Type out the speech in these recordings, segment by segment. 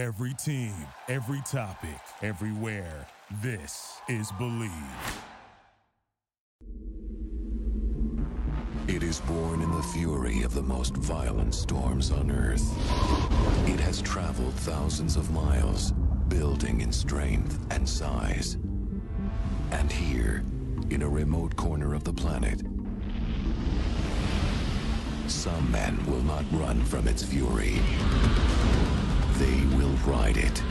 Every team, every topic, everywhere. This is Believe. It is born in the fury of the most violent storms on Earth. It has traveled thousands of miles, building in strength and size. And here, in a remote corner of the planet, some men will not run from its fury. They will ride it.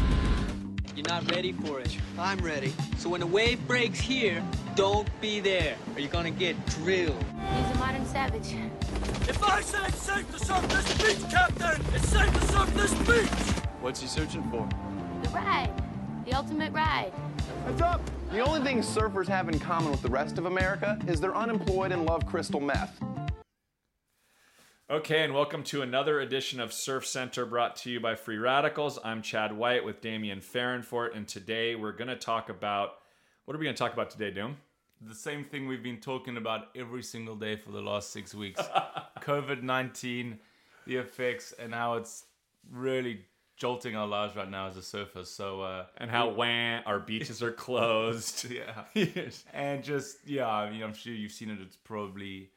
You're not ready for it. I'm ready. So when the wave breaks here, don't be there, or you're gonna get drilled. He's a modern savage. If I say it's safe to surf this beach, Captain, it's safe to surf this beach! What's he searching for? The ride. The ultimate ride. What's up? The only thing surfers have in common with the rest of America is they're unemployed and love crystal meth. Okay, and welcome to another edition of Surf Center brought to you by Free Radicals. I'm Chad White with Damian Fahrenfort, and today we're going to talk about what are we going to talk about today, Doom? The same thing we've been talking about every single day for the last six weeks COVID 19, the effects, and how it's really jolting our lives right now as a surfer. So, uh, And how wah, our beaches are closed. yeah. and just, yeah, I mean, I'm sure you've seen it. It's probably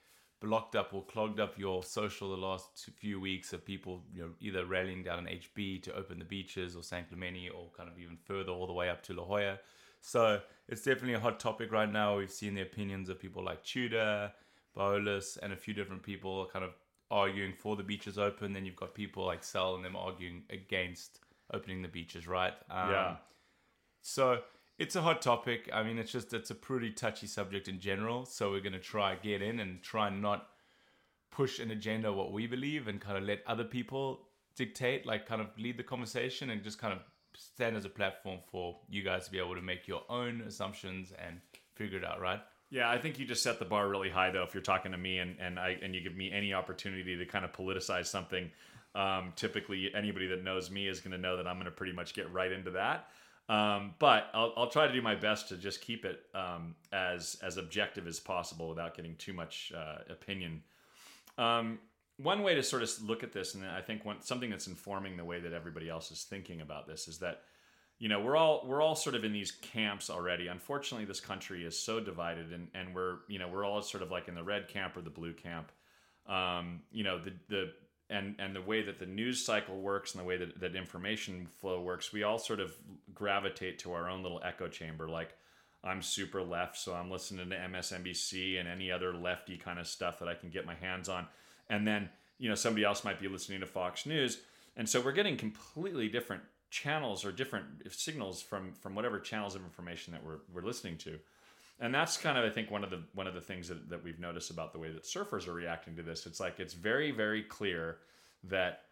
blocked up or clogged up your social the last few weeks of people, you know, either rallying down in HB to open the beaches or San Clemente or kind of even further all the way up to La Jolla. So it's definitely a hot topic right now. We've seen the opinions of people like Tudor, Biolos, and a few different people kind of arguing for the beaches open. Then you've got people like Sal and them arguing against opening the beaches, right? Um, Yeah. So it's a hot topic. I mean, it's just it's a pretty touchy subject in general. So we're gonna try get in and try and not push an agenda what we believe and kind of let other people dictate, like kind of lead the conversation and just kind of stand as a platform for you guys to be able to make your own assumptions and figure it out, right? Yeah, I think you just set the bar really high though. If you're talking to me and and I and you give me any opportunity to kind of politicize something, um, typically anybody that knows me is going to know that I'm going to pretty much get right into that. Um, but I'll, I'll try to do my best to just keep it um, as as objective as possible without getting too much uh, opinion. Um, one way to sort of look at this, and I think one, something that's informing the way that everybody else is thinking about this, is that you know we're all we're all sort of in these camps already unfortunately this country is so divided and and we're you know we're all sort of like in the red camp or the blue camp um you know the the and and the way that the news cycle works and the way that, that information flow works we all sort of gravitate to our own little echo chamber. Like i'm super left so i'm listening to msnbc and any other lefty kind of stuff that i can get my hands on. And then you know somebody else might be listening to fox news. And so we're getting completely different channels or different signals from from whatever channels of information that we're, we're listening to and that's kind of i think one of the one of the things that, that we've noticed about the way that surfers are reacting to this it's like it's very very clear that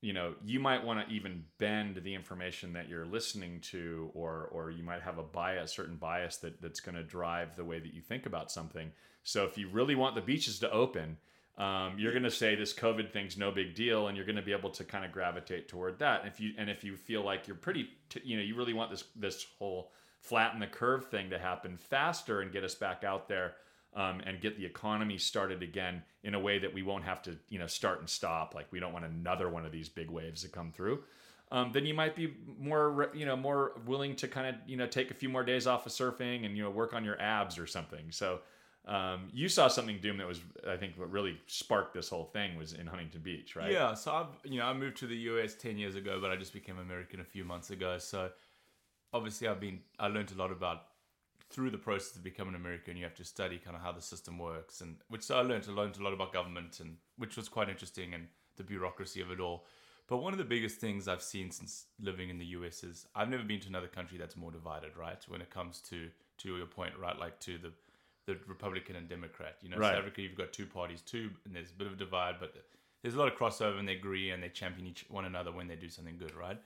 you know you might want to even bend the information that you're listening to or or you might have a bias certain bias that that's going to drive the way that you think about something so if you really want the beaches to open um, you're going to say this COVID thing's no big deal, and you're going to be able to kind of gravitate toward that. And if you and if you feel like you're pretty, t- you know, you really want this this whole flatten the curve thing to happen faster and get us back out there um, and get the economy started again in a way that we won't have to, you know, start and stop. Like we don't want another one of these big waves to come through. Um, then you might be more, you know, more willing to kind of, you know, take a few more days off of surfing and you know work on your abs or something. So um, you saw something Doom that was, I think, what really sparked this whole thing was in Huntington Beach, right? Yeah, so I've you know I moved to the US ten years ago, but I just became American a few months ago. So obviously I've been I learned a lot about through the process of becoming American. You have to study kind of how the system works, and which so I learned I learned a lot about government, and which was quite interesting, and the bureaucracy of it all. But one of the biggest things I've seen since living in the US is I've never been to another country that's more divided, right? When it comes to to your point, right, like to the the Republican and Democrat. You know, Right. South Africa, you've got two parties, two, and there's a bit of a divide, but there's a lot of crossover, and they agree and they champion each one another when they do something good, right?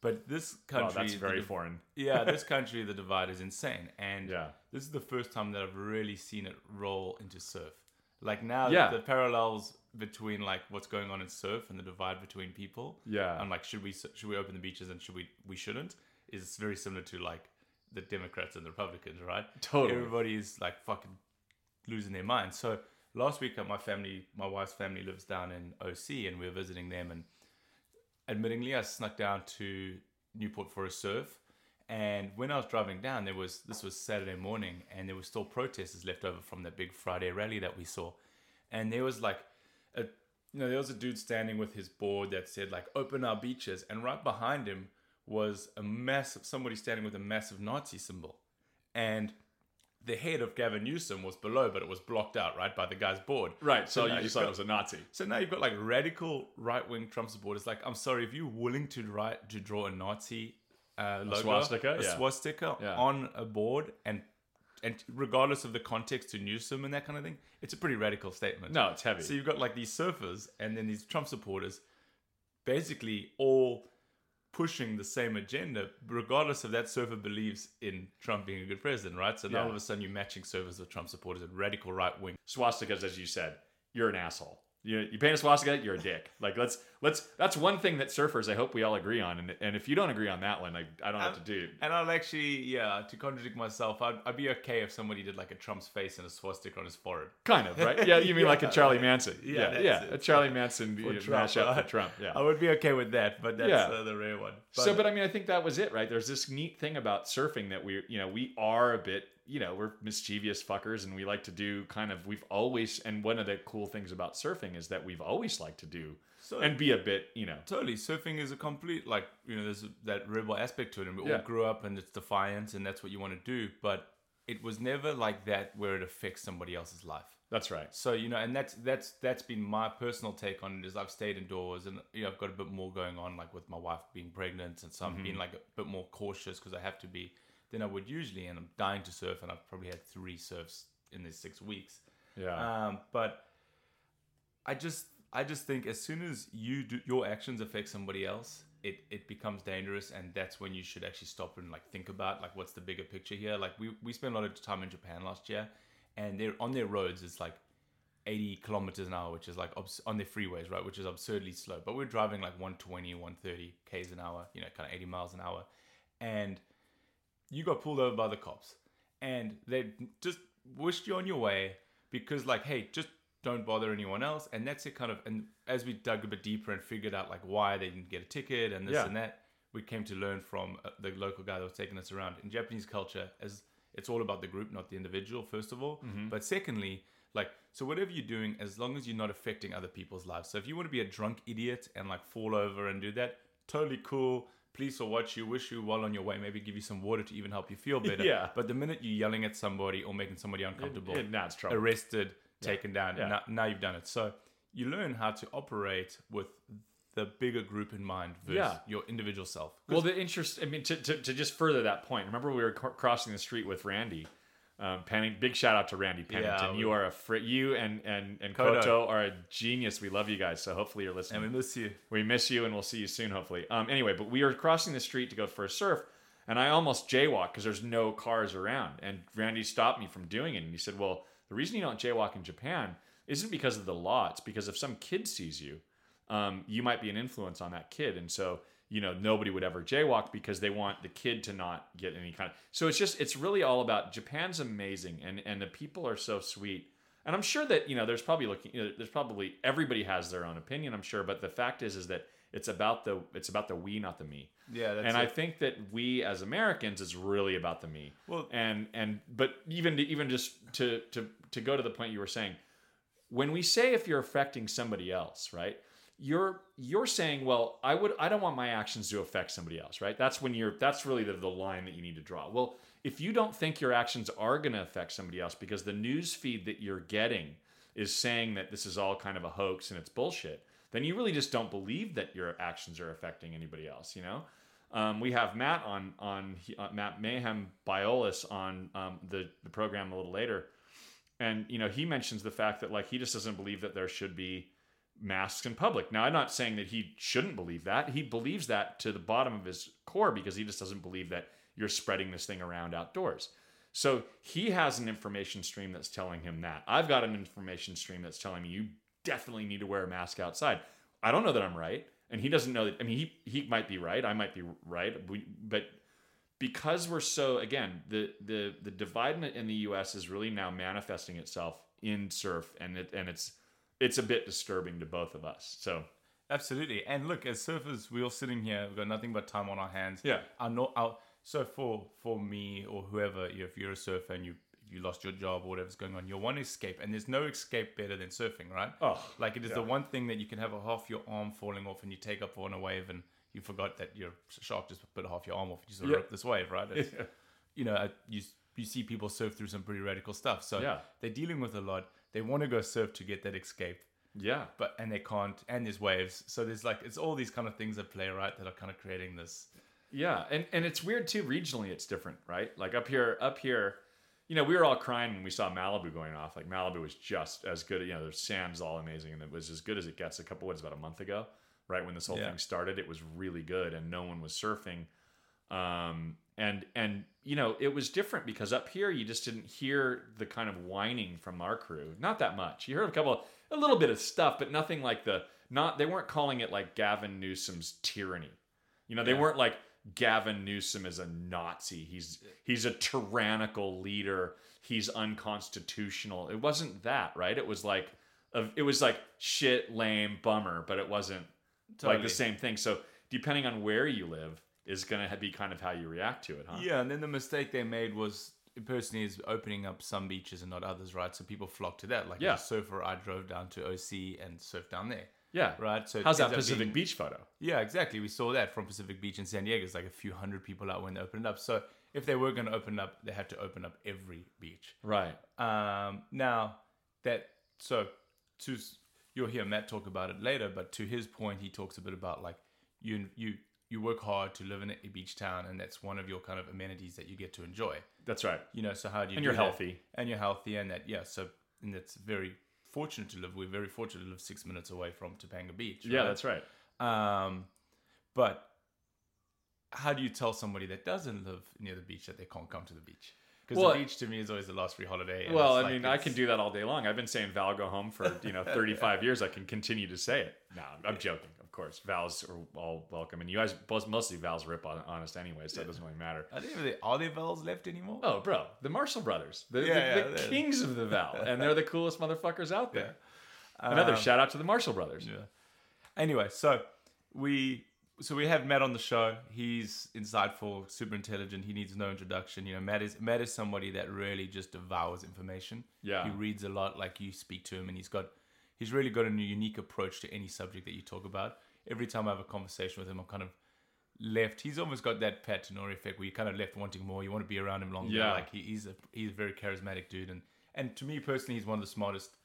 But this Wow, country, that's very div- foreign. yeah, this country, the divide is insane, and Yeah. this is the first time that I've really seen it roll into surf. Like now, Yeah. the parallels between like what's going on in surf and the divide between people. Yeah. I'm like, should we should we open the beaches and should we we shouldn't? Is very similar to like the Democrats and the Republicans, right? Totally. Everybody is like fucking losing their mind. So last week, uh, my family, my wife's family lives down in OC, and we were visiting them, and admittingly, I snuck down to Newport for a surf. And when I was driving down, there was this was Saturday morning, and there were still protesters left over from that big Friday rally that we saw. And there was like a you know, there was a dude standing with his board that said like open our beaches, and right behind him was a massive somebody standing with a massive Nazi symbol. And the head of Gavin Newsom was below, but it was blocked out, right, by the guy's board. Right. So, now you just thought it was a Nazi. so now you've got like radical right wing Trump supporters. Like, I'm sorry, if you're willing to write to draw a Nazi uh, logo, swastika? a Yeah. swastika Yeah. on a board, and and regardless of the context to Newsom and that kind of thing, it's a pretty radical statement. No, it's heavy. So you've got like these surfers and then these Trump supporters, basically all pushing the same agenda, regardless of that surfer believes in Trump being a good president, right? So now Yeah. all of a sudden you're matching surfers with Trump supporters and radical right wing. swastikas, as you said, you're an asshole. You, you paint a swastika, you're a dick. Like let's let's that's one thing that surfers I hope we all agree on. And and if you don't agree on that one, I, I don't have to do. And I'll actually, yeah, to contradict myself, I'd, I'd be okay if somebody did like a Trump's face and a swastika on his forehead. Kind of right? Yeah, you mean like a Charlie. Manson? Yeah, Yeah, yeah, a Charlie Manson For you know, Trump, mashup for? Trump. Yeah. I would be okay with that, but that's Yeah. uh, the rare one. so, but I mean, I think that was it, right? There's this neat thing about surfing that we, you know, we are a bit, you know, we're mischievous fuckers, and we like to do kind of. We've always, and one of the cool things about surfing is that we've always liked to do So- and be a bit, you know, Totally, surfing is a complete like you know there's that rebel aspect to it, and we Yeah. all grew up and it's defiance, and that's what you want to do. But it was never like that where it affects somebody else's life. that's right. So you know, and that's that's that's been my personal take on it. Is I've stayed indoors, and you know, I've got a bit more going on, like with my wife being pregnant, and so I'm mm-hmm. being like a bit more cautious because I have to be than I would usually. And I'm dying to surf, and I've probably had three surfs in these six weeks. Yeah. Um, but I just I just think as soon as you do your actions affect somebody else, it it becomes dangerous, and that's when you should actually stop and like think about like what's the bigger picture here. Like we we spent a lot of time in Japan last year, and they're on their roads. It's like 80 kilometers an hour, which is like obs- on their freeways, right? Which is absurdly slow. But we're driving like 120, 130 k's an hour, you know, kind of 80 miles an hour, and you got pulled over by the cops. And they just wished you on your way because like hey just don't bother anyone else. And that's it kind of and as we dug a bit deeper and figured out like why they didn't get a ticket and this Yeah. and that we came to learn from uh, the local guy that was taking us around. In japanese culture as it's all about the group not the individual first of all. But secondly like so whatever you're doing as long as you're not affecting other people's lives. So if you want to be a drunk idiot and like fall over and do that totally cool police will watch you wish you well on your way maybe give you some water to even help you feel better Yeah. but the minute you're yelling at somebody or making somebody uncomfortable it- now it's trouble. arrested taken down Yeah. now, now you've done it so you learn how to operate with the bigger group in mind versus Yeah. your individual self Well, the interest, I mean, to, to, to just further that point, remember we were cr- crossing the street with Randy. Um, Penning, big shout out to Randy Pennington. we- you are a fr- you and and and Kodo. Koto are a genius. We love you guys. So hopefully you're listening. and we miss you We miss you, and we'll see you soon, hopefully. Um, anyway, but we were crossing the street to go for a surf, and I almost jaywalked because there's no cars around. And Randy stopped me from doing it, and he said, "Well, the reason you don't jaywalk in Japan isn't because of the law; it's because if some kid sees you, um, you might be an influence on that kid, and so." You know, nobody would ever jaywalk because they want the kid to not get any kind of. So it's just, it's really all about Japan's amazing, and and the people are so sweet. And I'm sure that you know there's probably looking you know, there's probably everybody has their own opinion. I'm sure, but the fact is is that it's about the it's about the we, not the me. Yeah, that's and I think that we as Americans is really about the me. Well- and and but even to, even just to to to go to the point you were saying, when we say if you're affecting somebody else, right? You're you're saying, well, I would I don't want my actions to affect somebody else, right? That's when you're that's really the, the line that you need to draw. Well, if you don't think your actions are going to affect somebody else because the news feed that you're getting is saying that this is all kind of a hoax and it's bullshit, then you really just don't believe that your actions are affecting anybody else, you know? Um, we have Matt on on uh, Matt Mayhem Biolos on um, the the program a little later, and you know he mentions the fact that like he just doesn't believe that there should be masks in public. Now I'm not saying that he shouldn't believe that. He believes that to the bottom of his core because he just doesn't believe that you're spreading this thing around outdoors. So he has an information stream that's telling him that. I've got an information stream that's telling me you definitely need to wear a mask outside. I don't know that I'm right, and he doesn't know that. I mean, he he might be right. I might be right. But because we're so again the the the divide in the- U.S. is really now manifesting itself in surf, and it and it's it's a bit disturbing to both of us. So Absolutely. And look, as surfers, we're all sitting here. We've got nothing but time on our hands. Yeah. I know. I'll, so for for me or whoever, if you're a surfer and you you lost your job or whatever's going on, you want to escape, and there's no escape better than surfing, right? Oh, like it is yeah. the one thing that you can have a half your arm falling off, and you take up on a wave, and you forgot that your shark just put half your arm off, and you sort of Yeah. rip this wave, right? It's, You know, uh, you you see people surf through some pretty radical stuff, so Yeah. they're dealing with a lot. They want to go surf to get that escape Yeah. but and they can't and there's waves so there's like it's all these kind of things at play right that are kind of creating this Yeah, and and it's weird too. Regionally, it's different, right? Like up here, up here, you know, we were all crying when we saw Malibu going off. Like Malibu was just as good. You know, the sand's all amazing, and it was as good as it gets. A couple, what is about a month ago, right when this whole Yeah. thing started, it was really good, and no one was surfing. Um, and and you know, it was different because up here you just didn't hear the kind of whining from our crew. Not that much. You heard a couple, a little bit of stuff, but nothing like the not. They weren't calling it like Gavin Newsom's tyranny. You know, they weren't like Gavin Newsom is a Nazi. He's he's a tyrannical leader. He's unconstitutional. It wasn't that, right? It was like it was like shit, lame, bummer, but it wasn't like the same thing. So depending on where you live is going to be kind of how you react to it, huh? yeah and then the mistake they made was personally is opening up some beaches and not others right so people flock to that like Yeah. as a surfer i drove down to oc and surfed down there Yeah. right so How's that Pacific being- Beach photo? yeah exactly we saw that from pacific beach in san diego it's like a few hundred people out when they opened it up so if they were going to open up they had to open up every beach Right. Um, now that so to you'll hear Matt talk about it later, but to his point, he talks a bit about like you you you work hard to live in a beach town, and that's one of your kind of amenities that you get to enjoy. That's right. You know, so how do you And do you're that? healthy. and you're healthy, and that yeah, so and that's very fortunate to live. We're very fortunate to live six minutes away from Topanga Beach. Yeah, that's right. Um, but how do you tell somebody that doesn't live near the beach that they can't come to the beach? Because Well- the beach to me is always the last free holiday. and Well, I like mean, I can do that all day long. I've been saying Val go home for you know 35 years. I can continue to say it. No, I'm joking. Of course, Val's are all welcome, and you guys, mostly Val's rip on honest anyway, so it doesn't really matter. Are there, are there vowels left anymore? Oh, bro, the Marshall brothers, the, Yeah, the, yeah, the they're- kings of the Val, and they're the coolest motherfuckers out there. Yeah. Another Um, shout out to the Marshall brothers. Yeah. Anyway, so we so we have Matt on the show. He's insightful, super intelligent. He needs no introduction. You know, Matt is Matt is somebody that really just devours information. Yeah. He reads a lot. Like you speak to him, and he's got he's really got a unique approach to any subject that you talk about. Every time I have a conversation with him, I'm kind of left. He's almost got that Pat Tenore effect where you're kind of left wanting more. You want to be around him longer. Yeah. Like he, he's a he's a very charismatic dude, and and to me personally, he's one of the smartest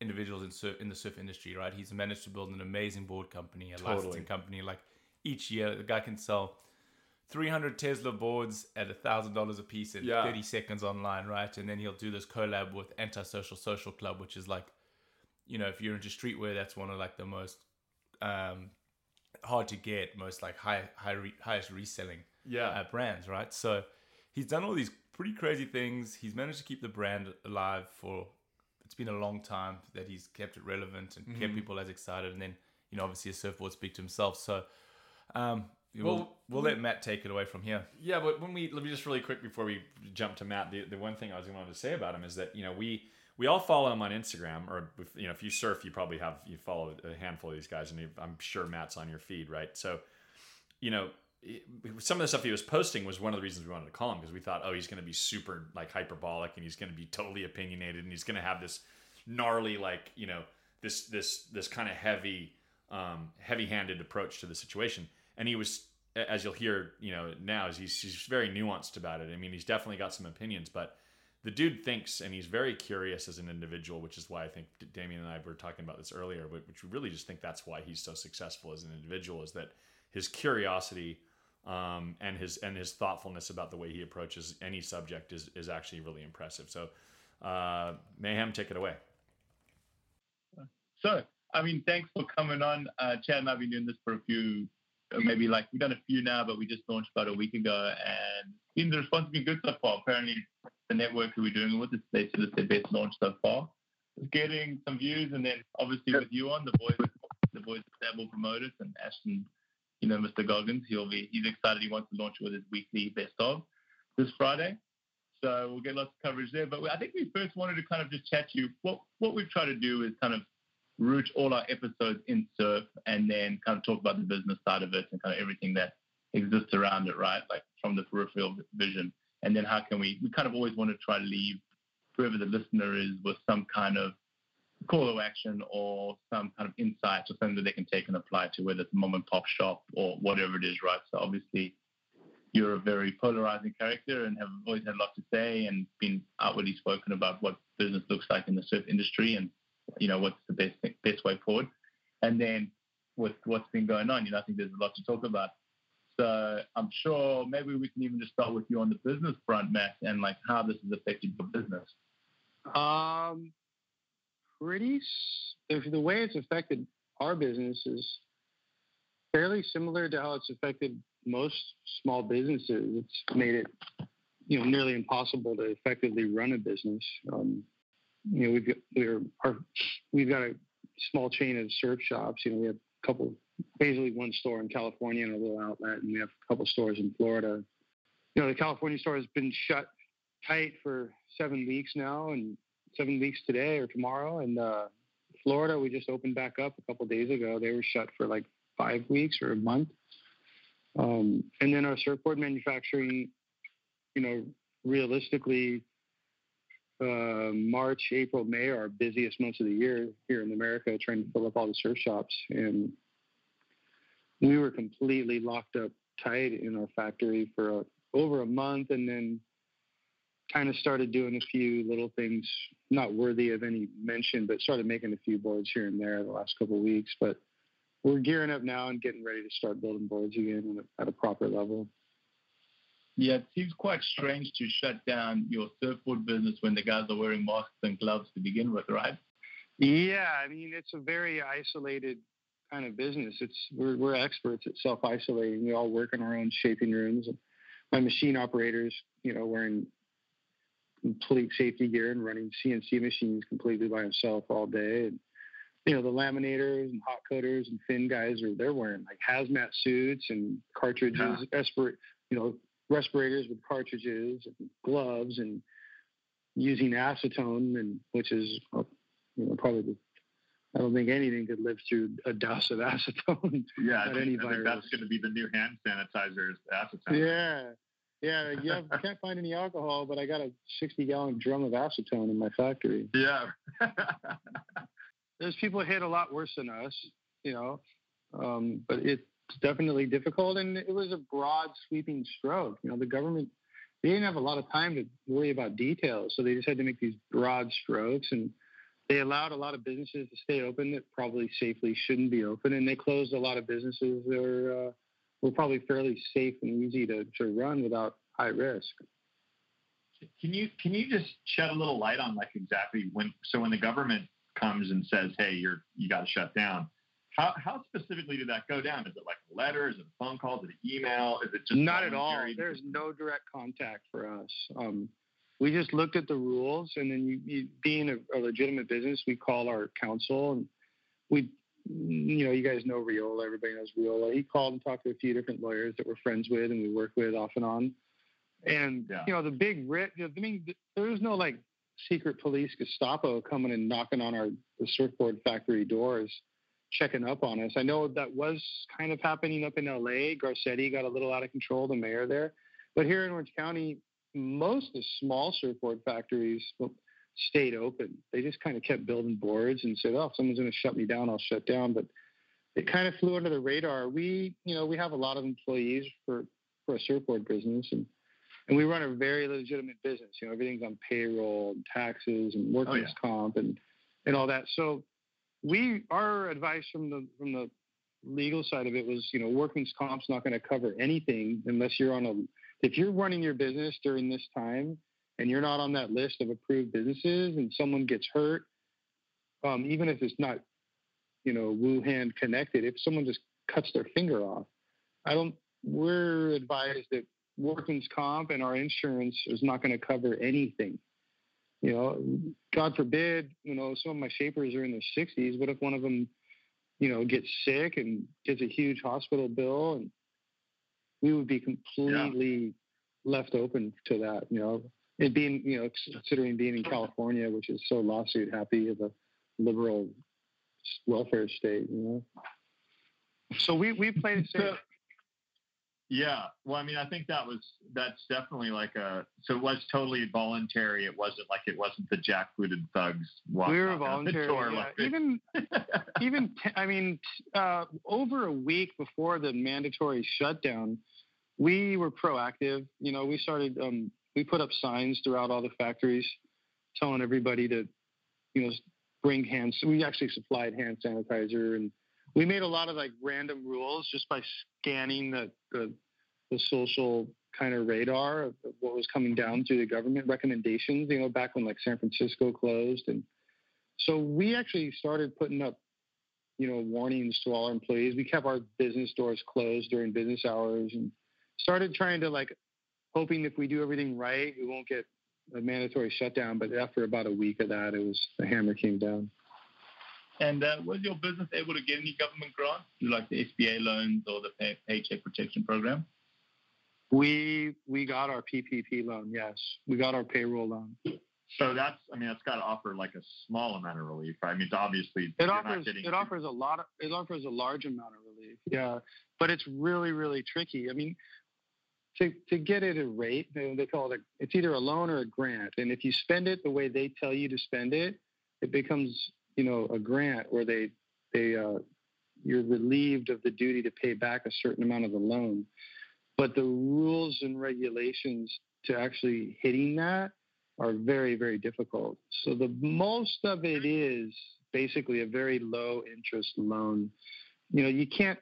individuals in surf, in the surf industry. Right? He's managed to build an amazing board company, a Totally. licensing company. Like each year, the guy can sell. 300 Tesla boards at $1,000 a piece in Yeah. 30 seconds online, right? And then he'll do this collab with Antisocial Social Club, which is like, you know, if you're into streetwear, that's one of like the most um, hard to get, most like high, high re- highest reselling Yeah. uh, brands, right? So he's done all these pretty crazy things. He's managed to keep the brand alive for it's been a long time that he's kept it relevant and Mm-hmm. kept people as excited. And then you know, obviously, a surfboard speak to himself. So um, we'll Well, we'll let Matt take it away from here. Yeah, but when we let me just really quick before we jump to Matt, the, the one thing I was going to say about him is that you know we we all follow him on Instagram, or if, you know if you surf, you probably have you follow a handful of these guys, and you, I'm sure Matt's on your feed, right? So, you know. Some of the stuff he was posting was one of the reasons we wanted to call him because we thought, oh, he's going to be super like hyperbolic and he's going to be totally opinionated and he's going to have this gnarly like you know this this this kind of heavy um, heavy-handed approach to the situation and he was as you'll hear you know now is he's, he's very nuanced about it i mean he's definitely got some opinions but the dude thinks and he's very curious as an individual which is why i think damien and i were talking about this earlier which we really just think that's why he's so successful as an individual is that his curiosity um, and his and his thoughtfulness about the way he approaches any subject is is actually really impressive so uh, mayhem take it away So, I mean, thanks for coming on. Uh, Chad I've been doing this for a few, maybe like we've done a few now, but we just launched about a week ago, and been the response has been good so far. Apparently, the network we're doing it with, they said it's their best launch so far. It's getting some views, and then obviously with you on the boys, the boys at will promote and Ashton, you know, Mr. Goggins, he'll be he's excited. He wants to launch it with his weekly best of this Friday. So we'll get lots of coverage there. But I think we first wanted to kind of just chat to you. What what we've tried to do is kind of root all our episodes in surf and then kind of talk about the business side of it and kind of everything that exists around it, right? Like from the peripheral vision. And then how can we, we kind of always want to try to leave whoever the listener is with some kind of call to action or some kind of insight or something that they can take and apply to whether it's a mom and pop shop or whatever it is, right? So obviously you're a very polarizing character and have always had a lot to say and been outwardly spoken about what business looks like in the surf industry and you know what's the best best way forward. And then with what's been going on, you know, I think there's a lot to talk about. So I'm sure maybe we can even just start with you on the business front, Matt, and like how this has affected your business. Um, pretty. If the way it's affected our business is fairly similar to how it's affected most small businesses. It's made it, you know, nearly impossible to effectively run a business. Um, you know, we've got we're our, we've got a small chain of surf shops. You know, we have a couple, basically one store in California and a little outlet, and we have a couple stores in Florida. You know, the California store has been shut tight for seven weeks now, and seven weeks today or tomorrow. And uh, Florida, we just opened back up a couple days ago. They were shut for like five weeks or a month. Um, and then our surfboard manufacturing, you know, realistically, uh, March, April, May are our busiest months of the year here in America, trying to fill up all the surf shops. And we were completely locked up tight in our factory for a, over a month, and then kind of started doing a few little things, not worthy of any mention, but started making a few boards here and there the last couple of weeks. But we're gearing up now and getting ready to start building boards again at a proper level. Yeah, it seems quite strange to shut down your surfboard business when the guys are wearing masks and gloves to begin with, right? Yeah, I mean it's a very isolated kind of business. It's we're we're experts at self isolating. We all work in our own shaping rooms. And My machine operators, you know, wearing complete safety gear and running CNC machines completely by himself all day. And you know, the laminators and hot coaters and fin guys are they're wearing like hazmat suits and cartridges, yeah. You know, respirators with cartridges and gloves and using acetone and which is you know probably the, I don't think anything could live through a dose of acetone. Yeah, I think, I think that's going to be the new hand sanitizers, acetone. Yeah, yeah, you have, can't find any alcohol, but I got a 60 gallon drum of acetone in my factory. Yeah. There's people hit a lot worse than us, you know, um, but it's definitely difficult. And it was a broad, sweeping stroke. You know, the government, they didn't have a lot of time to worry about details. So they just had to make these broad strokes. And they allowed a lot of businesses to stay open that probably safely shouldn't be open. And they closed a lot of businesses that were, uh, were probably fairly safe and easy to, to run without high risk. Can you can you just shed a little light on like exactly when so when the government comes and says, "Hey, you're you got to shut down." How, how specifically did that go down? Is it like a letter? Is it a phone call? Is it an email? Is it just not at all? There's no direct contact for us. Um, we just looked at the rules, and then you, you being a, a, legitimate business, we call our counsel, and we, you know, you guys know Riola. Everybody knows Riola. He called and talked to a few different lawyers that we're friends with and we work with off and on. And yeah. you know, the big writ. I mean, there was no like secret police Gestapo coming and knocking on our the surfboard factory doors, checking up on us. I know that was kind of happening up in L.A. Garcetti got a little out of control, the mayor there, but here in Orange County, most of the small surfboard factories stayed open. They just kind of kept building boards and said, "Oh, if someone's going to shut me down, I'll shut down." But it kind of flew under the radar. We, you know, we have a lot of employees for for a surfboard business, and and we run a very legitimate business. You know, everything's on payroll, and taxes, and workers' oh, yeah. comp, and and all that. So we our advice from the from the legal side of it was, you know, workman's comp's not going to cover anything unless you're on a if you're running your business during this time and you're not on that list of approved businesses and someone gets hurt, um, even if it's not, you know, Wuhan connected, if someone just cuts their finger off, I don't. We're advised that workman's comp and our insurance is not going to cover anything. You know, God forbid, you know, some of my shapers are in their 60s. What if one of them, you know, gets sick and gets a huge hospital bill and we would be completely yeah. left open to that, you know. It being, you know, considering being in California, which is so lawsuit happy of a liberal welfare state. You know. So we we played it safe. Yeah. Well, I mean, I think that was that's definitely like a. So it was totally voluntary. It wasn't like it wasn't the jackbooted thugs. walking we were on the voluntary. yeah. like, Even even t- I mean, t- uh, over a week before the mandatory shutdown, we were proactive. You know, we started. Um, we put up signs throughout all the factories, telling everybody to, you know, bring hands. We actually supplied hand sanitizer, and we made a lot of like random rules just by scanning the the, the social kind of radar of what was coming down through the government recommendations. You know, back when like San Francisco closed and so we actually started putting up, you know, warnings to all our employees. We kept our business doors closed during business hours and started trying to like hoping if we do everything right, we won't get a mandatory shutdown. But after about a week of that, it was the hammer came down. And uh, was your business able to get any government grants, like the SBA loans or the pay- Paycheck Protection Program? We we got our PPP loan. Yes, we got our payroll loan. So that's, I mean, that's got to offer like a small amount of relief. I mean, it's obviously It offers getting- it offers a lot of it offers a large amount of relief. Yeah, but it's really really tricky. I mean, to to get it a rate, they call it a, it's either a loan or a grant, and if you spend it the way they tell you to spend it, it becomes you know a grant where they they uh, you're relieved of the duty to pay back a certain amount of the loan, but the rules and regulations to actually hitting that are very, very difficult. So the most of it is basically a very low interest loan. You know, you can't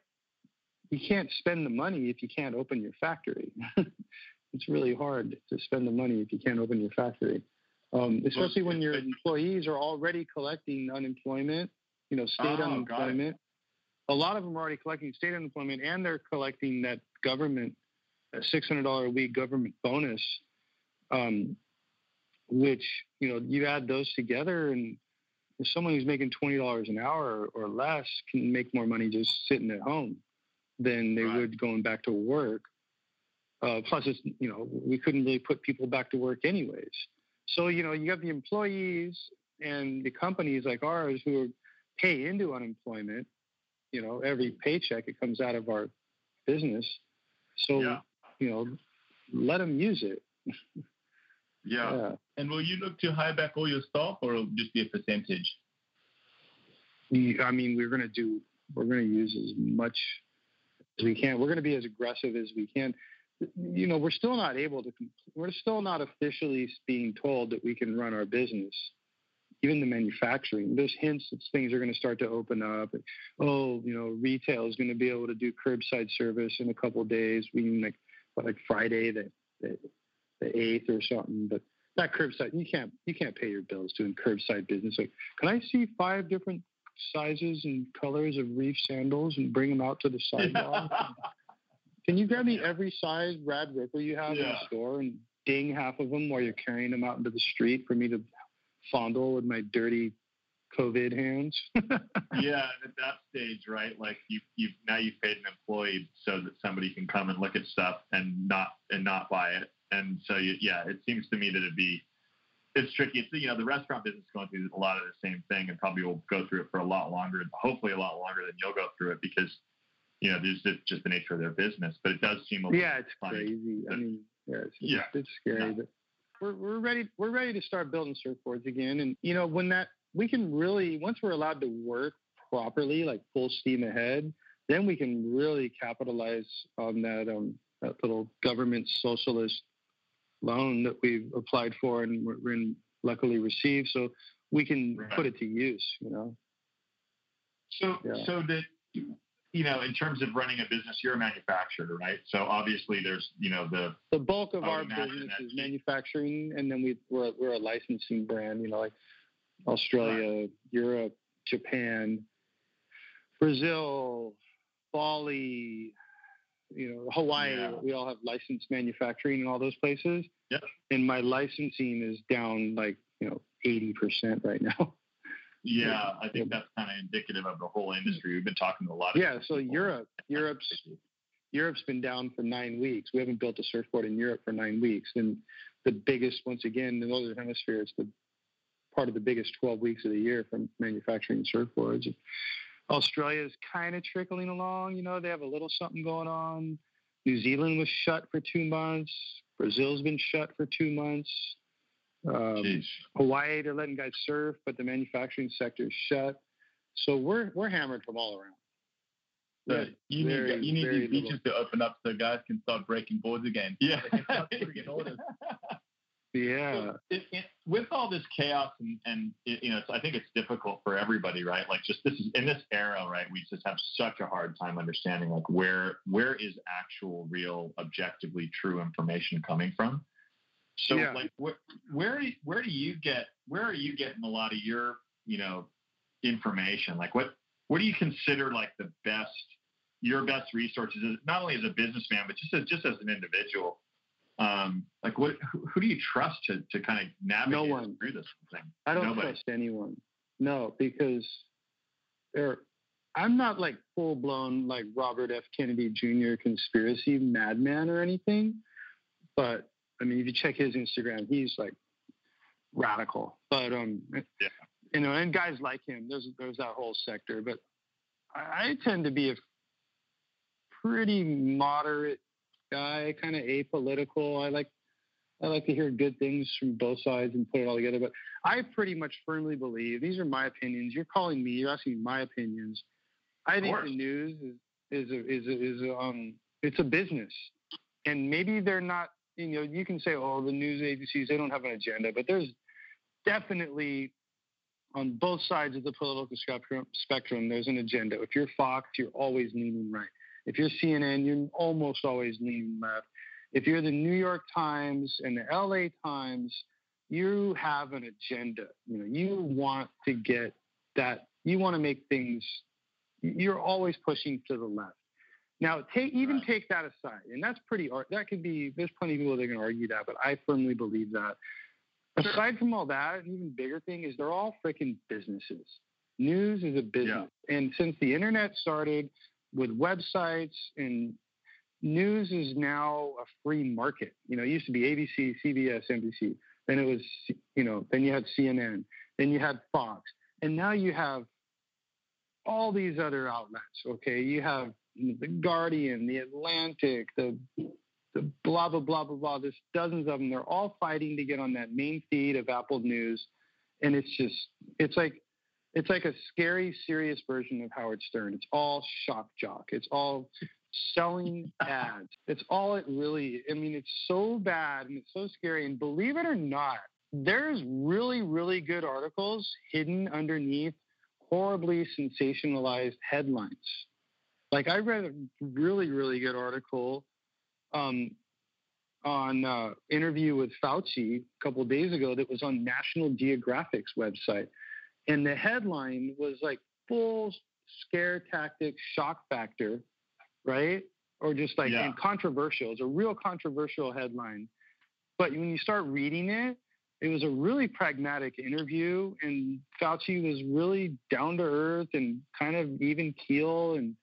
you can't spend the money if you can't open your factory. it's really hard to spend the money if you can't open your factory, um, especially when your employees are already collecting unemployment. You know, state Oh, unemployment. A lot of them are already collecting state unemployment, and they're collecting that government six hundred dollar a week government bonus. Um, which you know you add those together and if someone who's making twenty dollars an hour or less can make more money just sitting at home than they would going back to work. Uh, plus, it's you know we couldn't really put people back to work anyways. So you know you have the employees and the companies like ours who pay into unemployment. You know every paycheck it comes out of our business. So Yeah. You know let them use it. Yeah. Yeah. And will you look to hire back all your staff, or it'll just be a percentage? I mean, we're going to do, we're going to use as much as we can. We're going to be as aggressive as we can. You know, we're still not able to, we're still not officially being told that we can run our business. Even the manufacturing, there's hints that things are going to start to open up. Oh, you know, retail is going to be able to do curbside service in a couple of days. We mean like, like Friday the, the the eighth or something. But that curbside, you can't you can't pay your bills doing curbside business. Like, can I see five different sizes and colors of reef sandals and bring them out to the sidewalk? Can you grab me every size Rad Ripper you have in the store and ding half of them while you're carrying them out into the street for me to fondle with my dirty COVID hands? yeah, and at that stage, right? Like you, you now you've paid an employee so that somebody can come and look at stuff and not and not buy it. And so, you, yeah, it seems to me that it'd be it's tricky. It's you know the restaurant business is going through a lot of the same thing, and probably will go through it for a lot longer. Hopefully, a lot longer than you'll go through it because you know there's just, just the nature of their business. But it does seem a little yeah, it's funny. crazy. I mean, yeah, it's, Yeah. it's, it's scary, but we're, we're ready. We're ready to start building surfboards again. And you know, when that we can really once we're allowed to work properly, like full steam ahead, then we can really capitalize on that um that little government socialist loan that we've applied for and we're, in, luckily received. So we can put it to use. You know. So, Yeah. so that you know, in terms of running a business, you're a manufacturer, right? So obviously, there's you know the The bulk of our business is manufacturing, and then we, we're we're a licensing brand. You know, like Australia, Europe, Japan, Brazil, Bali, you know, Hawaii. Yeah. We all have licensed manufacturing in all those places. Yep. And my licensing is down like you know eighty percent right now. yeah, I think that's kind of indicative of the whole industry. We've been talking to a lot of Yeah. So Europe, Europe's Europe's been down for nine weeks. We haven't built a surfboard in Europe for nine weeks. And the biggest, once again, the northern hemisphere, it's the part of the biggest 12 weeks of the year for manufacturing surfboards. Australia is kind of trickling along. You know, they have a little something going on. New Zealand was shut for two months. Brazil's been shut for two months. Um, Hawaii, they're letting guys surf, but the manufacturing sector is shut. So we're we're hammered from all around. So you Very, need you need these beaches to open up so guys can start breaking boards again. Yeah. They can start putting orders. Yeah. it, it, with all this chaos and, and it, you know, it's, I think it's difficult for everybody, right? Like just this is in this era, right? We just have such a hard time understanding like where where is actual, real, objectively true information coming from. So Yeah. like where where where do you get where are you getting a lot of your you know information? Like what what do you consider like the best your best resources not only as a businessman but just as just as an individual? Um, like what who, who do you trust to to kind of navigate No one. through this thing? I don't Nobody. trust anyone. No, because there, I'm not like full blown like Robert F. Kennedy Jr. conspiracy madman or anything. But I mean, if you check his Instagram, he's like radical. But um, Yeah. you know, and guys like him, there's there's that whole sector. But I, I tend to be a pretty moderate guy, kind of apolitical. I like I like to hear good things from both sides and put it all together. But I pretty much firmly believe these are my opinions. You're calling me. You're asking my opinions. I think the news is is a, is a, is a, um it's a business, and maybe they're not. You know, you can say, oh, the news agencies they don't have an agenda, but there's definitely on both sides of the political spectrum, spectrum there's an agenda. If you're Fox, you're always leaning right. If you're CNN, you're almost always leaning left. If you're the New York Times and the LA Times, you have an agenda. You know, you want to get that. You want to make things. You're always pushing to the left. Now, take even Right. take that aside, and that's pretty. That could be. There's plenty of people that can argue that, but I firmly believe that. Aside from all that, an even bigger thing is they're all freaking businesses. News is a business, and since the internet started with websites and news is now a free market. You know, it used to be ABC, CBS, NBC. Then it was, you know, then you had CNN. Then you had Fox, and now you have all these other outlets. Okay, you have the Guardian, the Atlantic, the the blah blah blah blah blah. There's dozens of them. They're all fighting to get on that main feed of Apple News, and it's just it's like it's like a scary, serious version of Howard Stern. It's all shock jock. It's all selling ads. It's all it really. I mean, it's so bad and it's so scary. And believe it or not, there's really, really good articles hidden underneath horribly sensationalized headlines. Like I read a really, really good article um, on uh, interview with Fauci a couple of days ago that was on National Geographic's website, and the headline was like full scare tactic, shock factor, right? Or just like Yeah. and controversial. It's a real controversial headline, but when you start reading it, it was a really pragmatic interview, and Fauci was really down to earth and kind of even keel and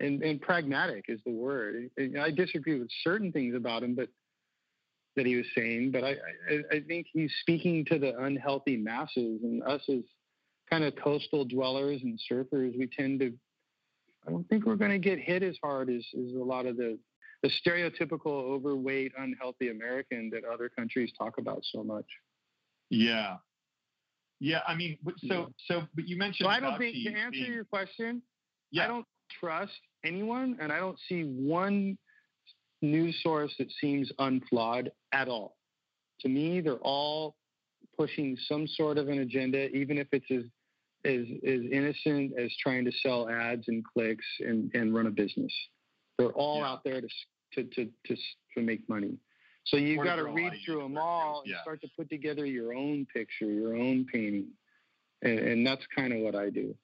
and, and pragmatic is the word. And I disagree with certain things about him, but that he was saying, but I, I, I think he's speaking to the unhealthy masses and us as kind of coastal dwellers and surfers. We tend to, I don't think we're going to get hit as hard as, as a lot of the, the stereotypical overweight, unhealthy American that other countries talk about so much. Yeah. Yeah, I mean, so so, but you mentioned. So I don't think to answer being- your question, Yeah. I don't trust anyone, and I don't see one news source that seems unflawed at all. To me, they're all pushing some sort of an agenda, even if it's as as, as innocent as trying to sell ads and clicks and, and run a business. They're all Yeah. out there to to to to, to make money. So you've got to read through them all and yeah. start to put together your own picture, your own painting, and, and that's kind of what I do.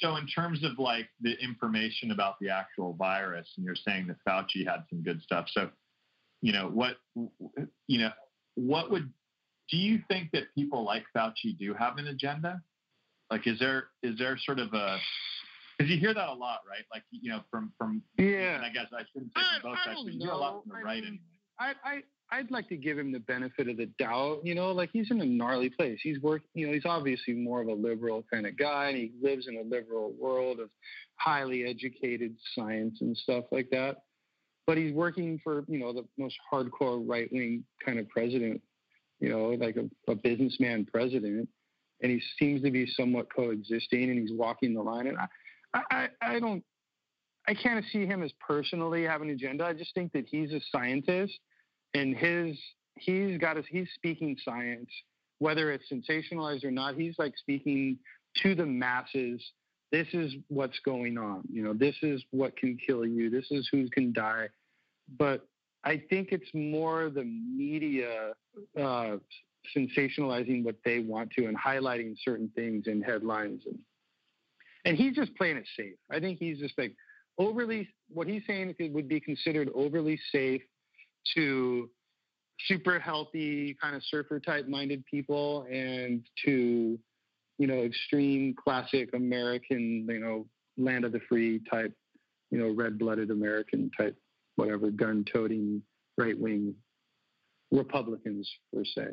So, in terms of like the information about the actual virus, and you're saying that Fauci had some good stuff. So, you know, what, you know, what would, do you think that people like Fauci do have an agenda? Like, is there, is there sort of a, because you hear that a lot, right? Like, you know, from, from, Yeah. and I guess I shouldn't say from both sides, don't but you hear a lot know. from the I right mean, anyway. I, I I'd like to give him the benefit of the doubt. You know, like he's in a gnarly place. He's work. You know, he's obviously more of a liberal kind of guy, and he lives in a liberal world of highly educated science and stuff like that. But he's working for you know the most hardcore right wing kind of president. You know, like a, a businessman president, and he seems to be somewhat coexisting, and he's walking the line. And I, I, I don't. I can't see him as personally having an agenda. I just think that he's a scientist and his he's got his he's speaking science whether it's sensationalized or not he's like speaking to the masses this is what's going on you know this is what can kill you this is who can die but i think it's more the media uh, sensationalizing what they want to and highlighting certain things in headlines. And and he's just playing it safe. I think he's just like overly what he's saying would be considered overly safe to super healthy kind of surfer type minded people and to you know extreme classic american you know land of the free type you know red blooded american type whatever gun toting right wing republicans per se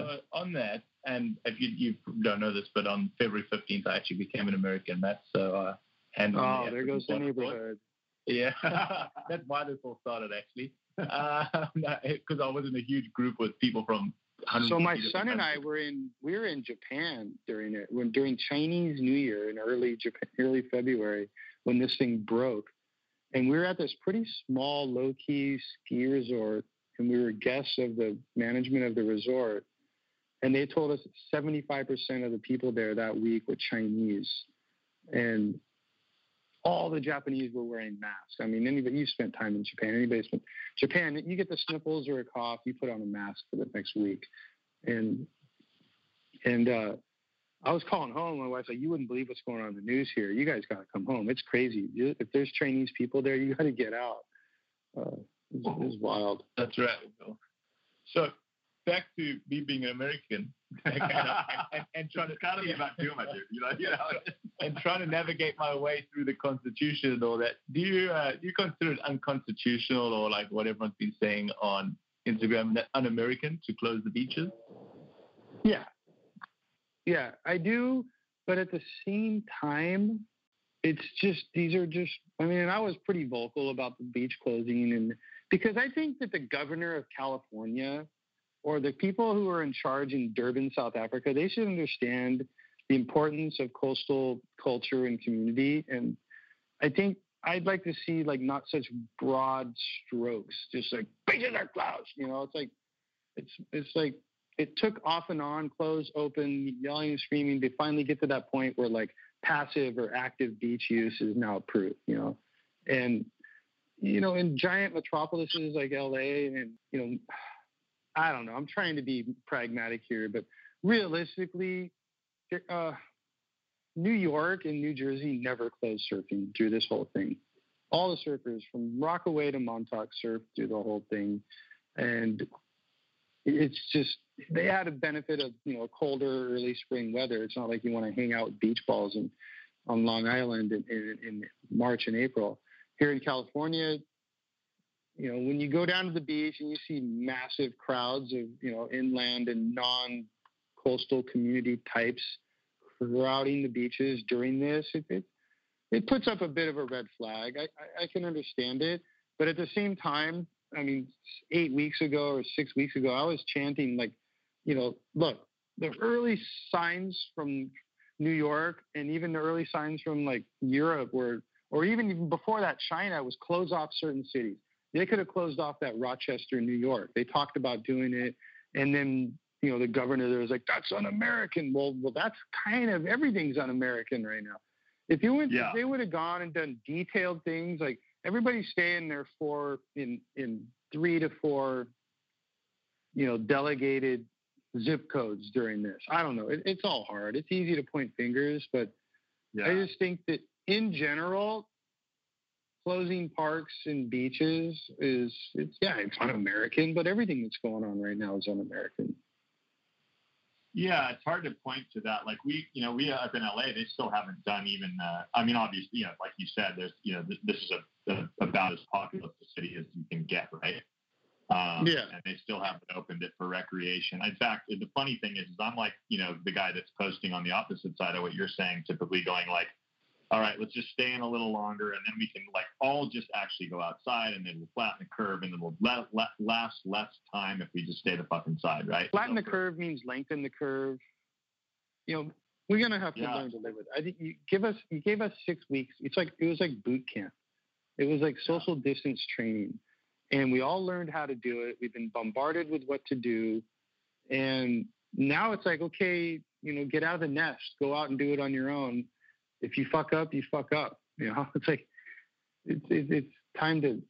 uh, on that and if you, you don't know this but on february 15th i actually became an american that's so uh and oh there goes the neighborhood. Yeah. That's why this all started actually. Because uh, I was in a huge group with people from. So my son and I were in we were in Japan during it when during Chinese New Year in early Japan, early February when this thing broke, and we were at this pretty small low key ski resort, and we were guests of the management of the resort, and they told us 75% of the people there that week were Chinese, and all the Japanese were wearing masks. I mean, anybody you spent time in Japan, anybody spent Japan, you get the sniffles or a cough, you put on a mask for the next week. And and uh, I was calling home. My wife's like, "You wouldn't believe what's going on in the news here. You guys got to come home. It's crazy. If there's Chinese people there, you got to get out. Uh, it's, it's wild." That's right. So back to me being an American and, and, and, trying to kind of be about too much, you know, you know, and trying to navigate my way through the Constitution and all that. Do you uh, do you consider it unconstitutional or like what everyone's been saying on Instagram, that un-American to close the beaches? Yeah, yeah, I do, but at the same time, it's just these are just. I mean, and I was pretty vocal about the beach closing, and because I think that the governor of California or the people who are in charge in Durban, South Africa, they should understand the importance of coastal culture and community. And I think I'd like to see like not such broad strokes, just like beaches are closed. You know, it's like it's it's like it took off and on, closed, open, yelling screaming to finally get to that point where like passive or active beach use is now approved. You know, and you know in giant metropolises like LA and you know I don't know. I'm trying to be pragmatic here, but realistically, uh, New York and New Jersey never closed surfing through this whole thing. All the surfers from Rockaway to Montauk surf through the whole thing, and it's just they had a benefit of you know colder early spring weather. It's not like you want to hang out with beach balls and on Long Island in, in, in March and April. Here in California, you know, when you go down to the beach and you see massive crowds of, you know, inland and non coastal community types crowding the beaches during this, it, it, it puts up a bit of a red flag. I, I, I can understand it. But at the same time, I mean, eight weeks ago or six weeks ago, I was chanting, like, you know, look, the early signs from New York and even the early signs from like Europe were, or even, even before that, China was close off certain cities. They could have closed off that Rochester, New York. They talked about doing it, and then you know the governor there was like, "That's un-American." Well, well, that's kind of everything's un-American right now. If you went, yeah. if they would have gone and done detailed things like everybody's staying there for in in three to four, you know, delegated zip codes during this. I don't know. It, it's all hard. It's easy to point fingers, but yeah. I just think that in general, closing parks and beaches is it's yeah it's un-American, but everything that's going on right now is un-American. Yeah, it's hard to point to that. Like we, you know, we up in LA, they still haven't done even. Uh, I mean, obviously, you know, like you said, there's, you know, this, this is a, a, about as populous a city as you can get, right? Um, Yeah. And they still haven't opened it for recreation. In fact, the funny thing is, is I'm like, you know, the guy that's posting on the opposite side of what you're saying, typically going like, all right, let's just stay in a little longer, and then we can like all just actually go outside, and then we'll flatten the curve, and then we'll let, let, last less time if we just stay the fuck inside, right? Flatten the curve means lengthen the curve. You know, we're gonna have to Yeah. learn to live with. It. I think you give us you gave us six weeks. It's like it was like boot camp. It was like social distance training, and we all learned how to do it. We've been bombarded with what to do, and now it's like okay, you know, get out of the nest, go out and do it on your own. If you fuck up, you fuck up. You know, it's like it's it's, it's time to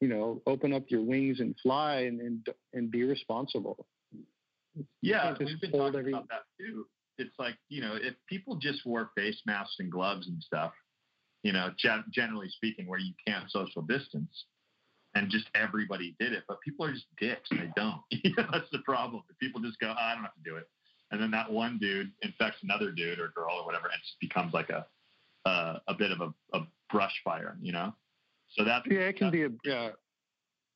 you know open up your wings and fly and and, and be responsible. Yeah, we've been talking every- about that too. It's like you know, if people just wore face masks and gloves and stuff, you know, gen- generally speaking, where you can't social distance, and just everybody did it, but people are just dicks and they don't. You know, That's the problem. People just go, "Oh, I don't have to do it, and then that one dude infects another dude or girl or whatever, and it just becomes like a uh, a bit of a, a brush fire, you know. So that Yeah, it can be a yeah.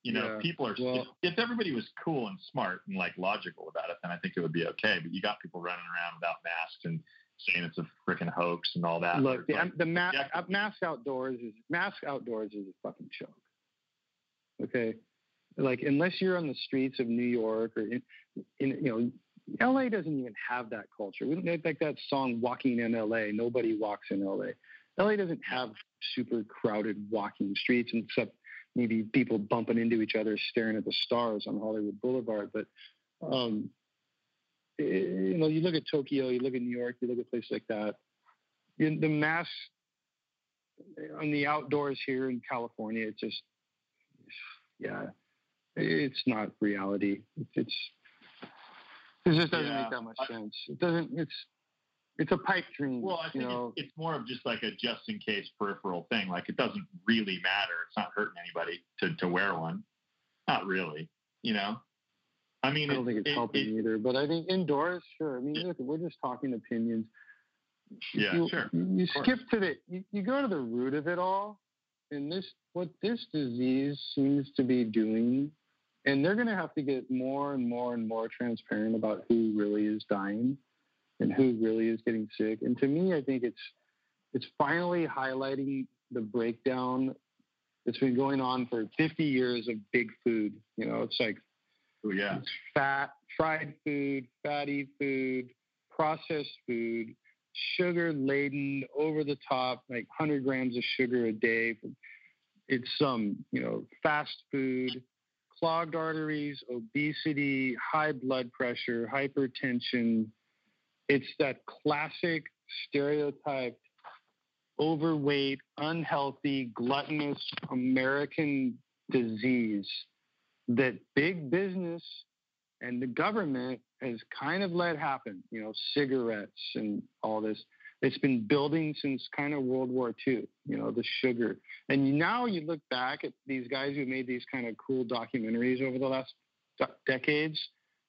you know, Yeah, people are. well- if, if everybody was cool and smart and like logical about it, then I think it would be okay. But you got people running around without masks and saying it's a freaking hoax and all that. Look, the, like, the ma- uh, mask outdoors is mask outdoors is a fucking joke. Okay, like unless you're on the streets of New York or in, in you know, LA doesn't even have that culture. We don't like that song "Walking in LA." Nobody walks in LA. LA doesn't have super crowded walking streets, except maybe people bumping into each other, staring at the stars on Hollywood Boulevard. But um, eh, you know, you look at Tokyo, you look at New York, you look at places like that. The mass on the outdoors here in California, it's just, yeah, it's not reality. It's, it just doesn't Yeah. make that much sense. It doesn't. It's it's a pipe dream. Well, I think it's, it's more of just like a just in case peripheral thing. Like it doesn't really matter. It's not hurting anybody to, to wear one. Not really. You know. I mean, I don't think it's it- helping it- either. But I think indoors, sure. I mean, look, we're just talking opinions. Yeah, you, sure. You skip to the, you, you go to the root of it all, and this what this disease seems to be doing, and they're going to have to get more and more and more transparent about who really is dying, and who really is getting sick. And to me, I think it's it's finally highlighting the breakdown that's been going on for 50 years of big food. You know, it's like Oh yeah. it's fat, fried food, fatty food, processed food, sugar laden, over the top, like 100 grams of sugar a day. It's some, you know, fast food, clogged arteries, obesity, high blood pressure, hypertension. It's that classic stereotyped overweight, unhealthy, gluttonous American disease that big business and the government has kind of let happen, you know, cigarettes and all this. It's been building since kind of World War II, you know, the sugar. And now you look back at these guys who made these kind of cool documentaries over the last decades,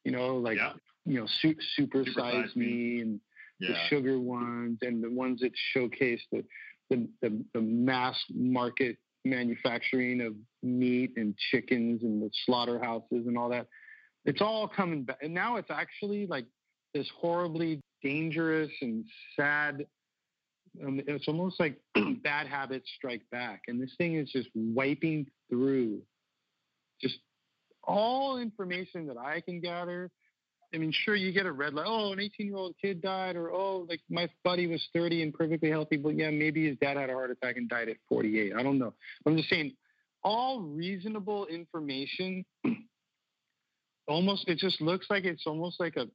you know, like, Yeah. you know, su- Super, Super Size Size Me. Me and the sugar ones and the ones that showcase the, the, the, the mass market manufacturing of meat and chickens and the slaughterhouses and all that. It's all coming back. And now it's actually like this horribly dangerous and sad. Um, it's almost like bad habits strike back. And this thing is just wiping through just all information that I can gather. I mean, sure, you get a red light. Oh, an 18 year old kid died, or oh, like my buddy was 30 and perfectly healthy, but yeah, maybe his dad had a heart attack and died at 48. I don't know. I'm just saying, all reasonable information. Almost, it just looks like it's almost like a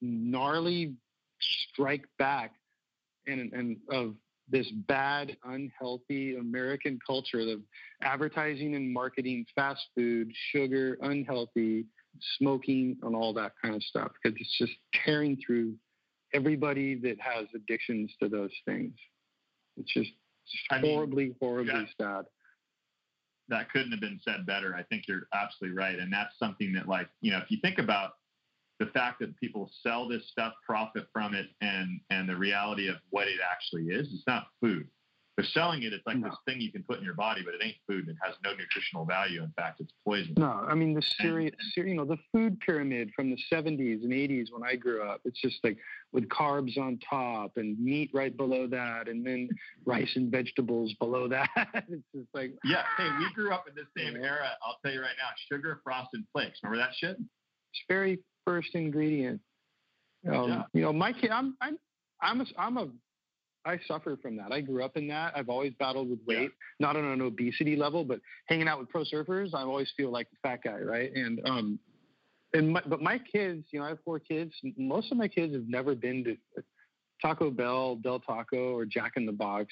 gnarly strike back, and and of this bad, unhealthy American culture of advertising and marketing fast food, sugar, unhealthy, smoking, and all that kind of stuff. Because it's just tearing through everybody that has addictions to those things. It's just I mean, horribly, horribly sad. that couldn't have been said better. I think you're absolutely right. And that's something that, like, you know, if you think about the fact that people sell this stuff, profit from it, and and the reality of what it actually is, it's not food. They're selling it. It's like No. this thing you can put in your body, but it ain't food. It has no nutritional value. In fact, it's poison. No, I mean the Syria, you know, the food pyramid from the 70s and 80s when I grew up. It's just like with carbs on top and meat right below that, and then rice and vegetables below that. it's just like Yeah. Hey, we grew up in the same era. I'll tell you right now. Sugar frosted flakes. Remember that shit? it's very first ingredient. Um, You know, my kid, I'm, I'm, I'm a, I'm a, I suffer from that. I grew up in that. I've always battled with weight, not on an obesity level, but hanging out with pro surfers, I always feel like the fat guy, right? And um, and my, but my kids, you know, I have four kids. Most of my kids have never been to Taco Bell, Del Taco, or Jack in the Box,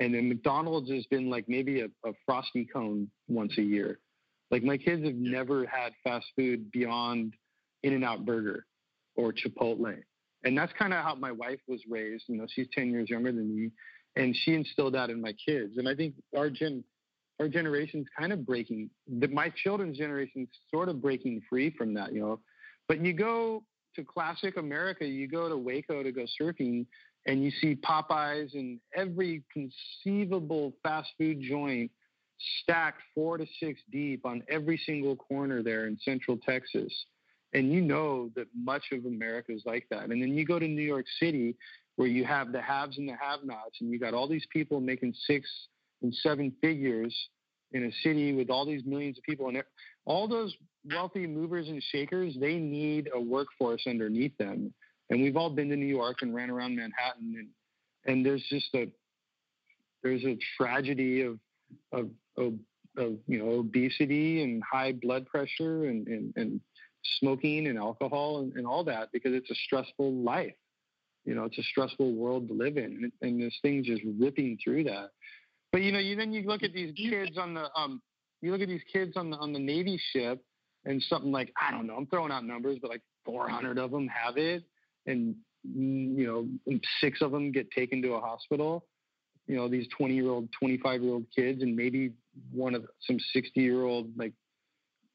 and then McDonald's has been like maybe a, a frosty cone once a year. Like my kids have never had fast food beyond In and Out Burger or Chipotle. And that's kind of how my wife was raised. You know, she's 10 years younger than me. And she instilled that in my kids. And I think our gen our generation's kind of breaking the, my children's generation's sort of breaking free from that, you know. But you go to classic America, you go to Waco to go surfing and you see Popeyes and every conceivable fast food joint stacked four to six deep on every single corner there in central Texas. And you know that much of America is like that. And then you go to New York City where you have the haves and the have nots, and you got all these people making six and seven figures in a city with all these millions of people. And all those wealthy movers and shakers, they need a workforce underneath them. And we've all been to New York and ran around Manhattan, and, and there's just a there's a tragedy of of, of, of you know obesity and high blood pressure and, and, and smoking and alcohol and, and all that because it's a stressful life. You know, it's a stressful world to live in, and, and this thing's just ripping through that. But you know, you then you look at these kids on the um, you look at these kids on the on the Navy ship, and something like I don't know, I'm throwing out numbers, but like 400 of them have it, and mm, you know, six of them get taken to a hospital. You know, these 20 year old, 25 year old kids, and maybe one of some 60 year old like,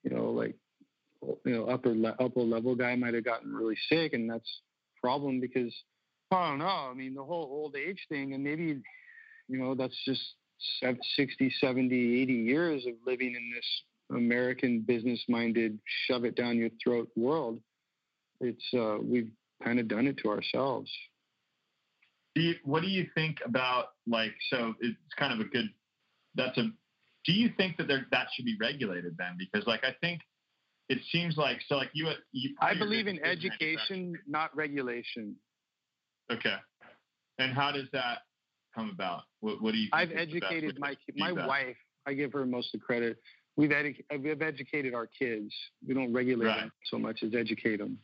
you know, like you know upper le- upper level guy might have gotten really sick, and that's a problem because I don't know. I mean, the whole old age thing, and maybe you know that's just sev- 60 70 80 years of living in this american business minded shove it down your throat world it's uh, we've kind of done it to ourselves Do you, what do you think about like? So it's kind of a good. That's a. Do you think that there that should be regulated then? Because like I think it seems like so like you. you i believe in education not regulation Okay. And how does that come about? What, what do you? Think i've is the best way educated my my wife i give her most of the credit we've, edu- we've educated our kids we don't regulate Right. them so much as educate them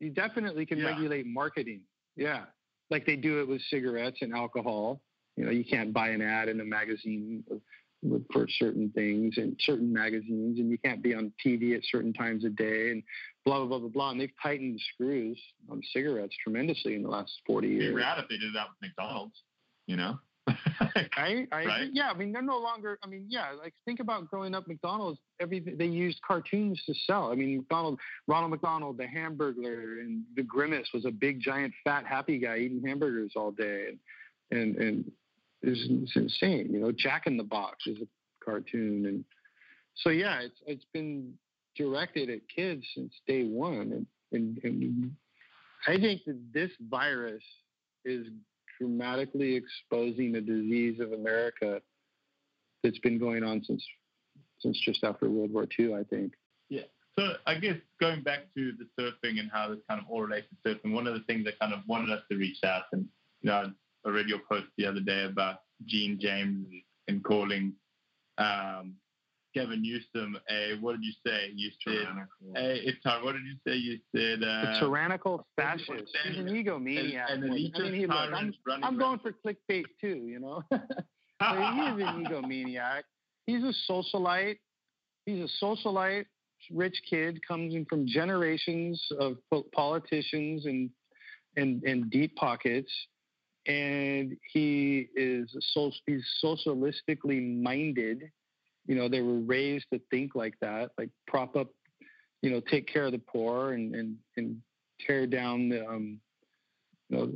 you definitely can Yeah. regulate marketing yeah like they do it with cigarettes and alcohol you know you can't buy an ad in a magazine with- for certain things and certain magazines and you can't be on tv at certain times of day and blah blah blah blah blah and they've tightened the screws on cigarettes tremendously in the last 40 It'd be years rad if they did that with McDonald's. You know. I, I Right? yeah, I mean they're no longer. I mean, yeah, like think about growing up McDonald's. Everything they used cartoons to sell. I mean, McDonald, Ronald McDonald, the Hamburglar, and the Grimace was a big, giant, fat, happy guy eating hamburgers all day, and and and it's, it's insane. You know, Jack in the Box is a cartoon, and so yeah, it's it's been directed at kids since day one, and and, and I think that this virus is dramatically exposing a disease of America that's been going on since since just after World War II, I think. Yeah. So I guess going back to the surfing and how this kind of all relates to surfing, one of the things that kind of wanted us to reach out and you know I read your post the other day about Gene James and calling um, Gavin Newsom a what did you say? You said a it's hard. What did you say? You said A uh, tyrannical fascist. He's an egomaniac. an more than- I mean, he, look, I'm, I'm going for clickbait too, you know. But he is an egomaniac. He's a socialite. He's a socialite, rich kid, comes in from generations of politicians and and and deep pockets, and he is a so, he's socialistically minded. You know, they were raised to think like that, like prop up, you know, take care of the poor and and and tear down the um, you know,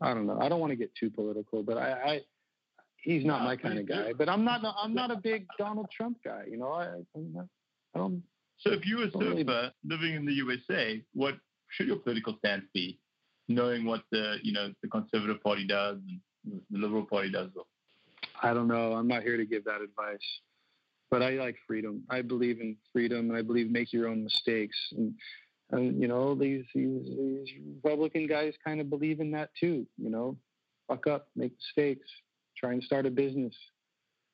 I don't know. I don't want to get too political, but I, I he's not my kind of guy. But I'm not I'm not a big Donald Trump guy. You know, I I'm not, I don't. So if you were a surfer living in the USA, what should your political stance be? Knowing what the you know the Conservative Party does and the Liberal Party does. I don't know. I'm not here to give that advice. But I like freedom. I believe in freedom, and I believe make your own mistakes. And, and you know, these, these these Republican guys kind of believe in that too. You know, fuck up, make mistakes, try and start a business,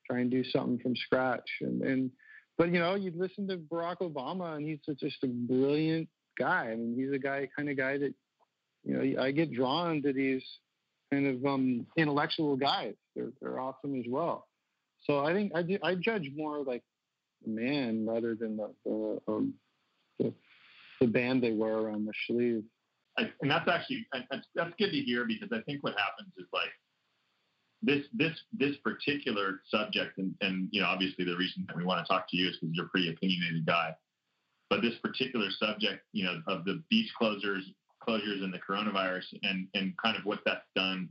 try and do something from scratch. And and but you know, you listen to Barack Obama, and he's just a brilliant guy. I mean, he's a guy kind of guy that you know I get drawn to these kind of um, intellectual guys. They're they're awesome as well. So I think I, I judge more like the man rather than the the, um, the, the band they wear around the sleeve. I, and that's actually that's, that's good to hear because I think what happens is like this this this particular subject and, and you know obviously the reason that we want to talk to you is because you're a pretty opinionated guy but this particular subject you know of the beach closures closures and the coronavirus and and kind of what that's done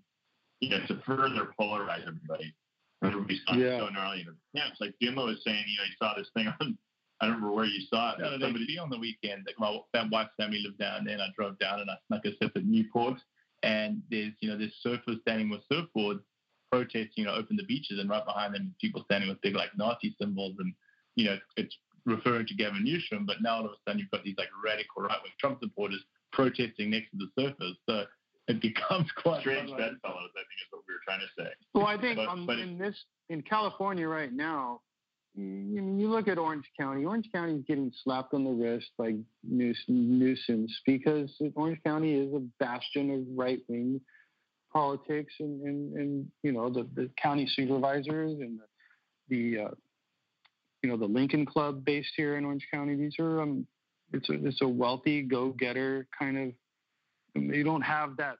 you know to further polarize everybody everybody's yeah. so gnarly in the camps like Jimmo was saying you know he saw this thing on I don't remember where you saw it. No, somebody be on the weekend. Like my, my wife's family lived down there, and I drove down and I snuck a sip at Newport. And there's you know there's surfers standing with surfboards protesting, you know, open the beaches, and right behind them people standing with big like Nazi symbols, and you know it's referring to Gavin Newsom. But now all of a sudden you've got these like radical right wing Trump supporters protesting next to the surfers. So it becomes quite strange bedfellows. I think is what we were trying to say. Well, I think but, um, but in this in California right now, you, you look at Orange County. Orange County is getting slapped on the wrist by Newsom because Orange County is a bastion of right wing politics, and, and, and you know the, the county supervisors and the, the uh, you know the Lincoln Club based here in Orange County. These are um, it's a it's a wealthy go getter kind of. You don't have that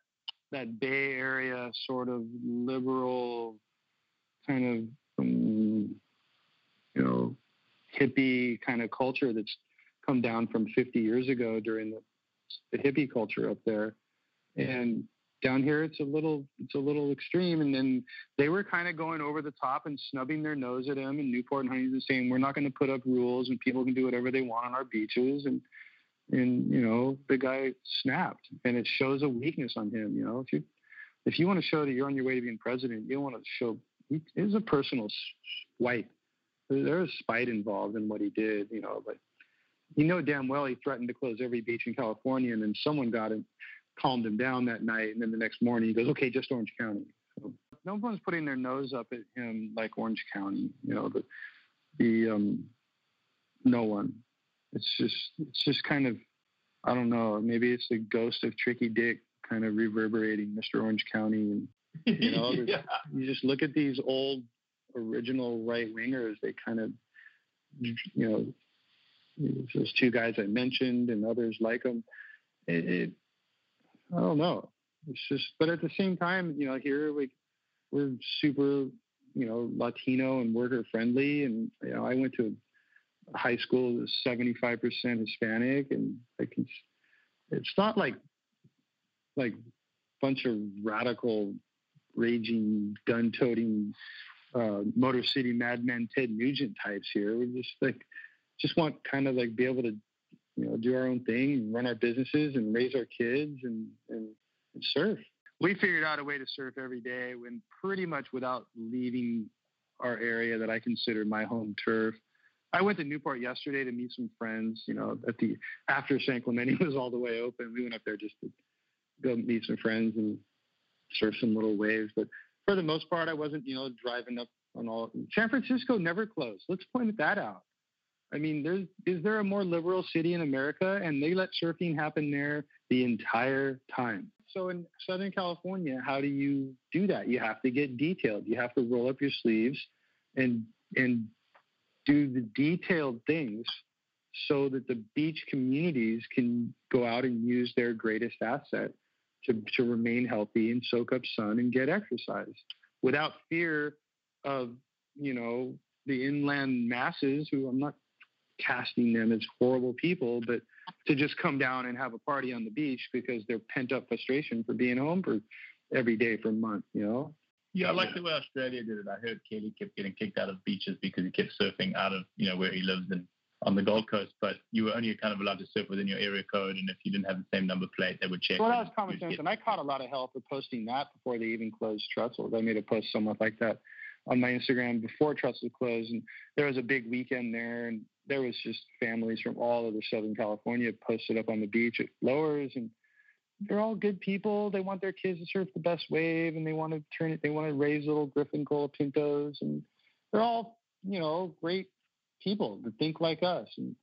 that Bay Area sort of liberal kind of um, you know, hippie kind of culture that's come down from 50 years ago during the, the hippie culture up there. And down here, it's a little, it's a little extreme. And then they were kind of going over the top and snubbing their nose at him. And Newport and Huntington saying, we're not going to put up rules and people can do whatever they want on our beaches. And, and, you know, the guy snapped and it shows a weakness on him. You know, if you, if you want to show that you're on your way to being president, you don't want to show, it is a personal swipe there was spite involved in what he did, you know, but you know damn well he threatened to close every beach in California, and then someone got him, calmed him down that night, and then the next morning he goes, okay, just Orange County. So no one's putting their nose up at him like Orange County, you know, the the um, no one. It's just it's just kind of I don't know, maybe it's the ghost of Tricky Dick kind of reverberating Mr. Orange County, and you know, yeah. you just look at these old original right wingers, they kind of, you know, those two guys I mentioned and others like them. It, it, I don't know. It's just, but at the same time, you know, here we we're super, you know, Latino and worker friendly, and you know, I went to a high school that's seventy five percent Hispanic, and like it's, it's not like like bunch of radical, raging, gun toting uh, Motor City Madman Ted Nugent types here. We just like just want kind of like be able to you know do our own thing and run our businesses and raise our kids and and, and surf. We figured out a way to surf every day when pretty much without leaving our area that I consider my home turf. I went to Newport yesterday to meet some friends. You know, at the after San Clemente was all the way open, we went up there just to go meet some friends and surf some little waves. But for the most part, I wasn't, you know, driving up on all. San Francisco never closed. Let's point that out. I mean, there's is there a more liberal city in America, and they let surfing happen there the entire time. So in Southern California, how do you do that? You have to get detailed. You have to roll up your sleeves and and do the detailed things so that the beach communities can go out and use their greatest asset, to, to remain healthy and soak up sun and get exercise without fear of, you know, the inland masses who I'm not casting them as horrible people, but to just come down and have a party on the beach because they're pent up frustration for being home for every day for a month, you know? Yeah, I like the way Australia did it. I heard Kelly kept getting kicked out of beaches because he kept surfing out of you know where he lives and on the Gold Coast, but you were only kind of allowed to surf within your area code, and if you didn't have the same number plate, they would check. Well, that was common sense, and I caught a lot of hell for posting that before they even closed Trestles. I made a post somewhat like that on my Instagram before Trestles closed, and there was a big weekend there, and there was just families from all over Southern California posted up on the beach at Lowers, and they're all good people. They want their kids to surf the best wave, and they want to turn it. They want to raise little Griffin Pintos, and they're all you know great people that think like us. And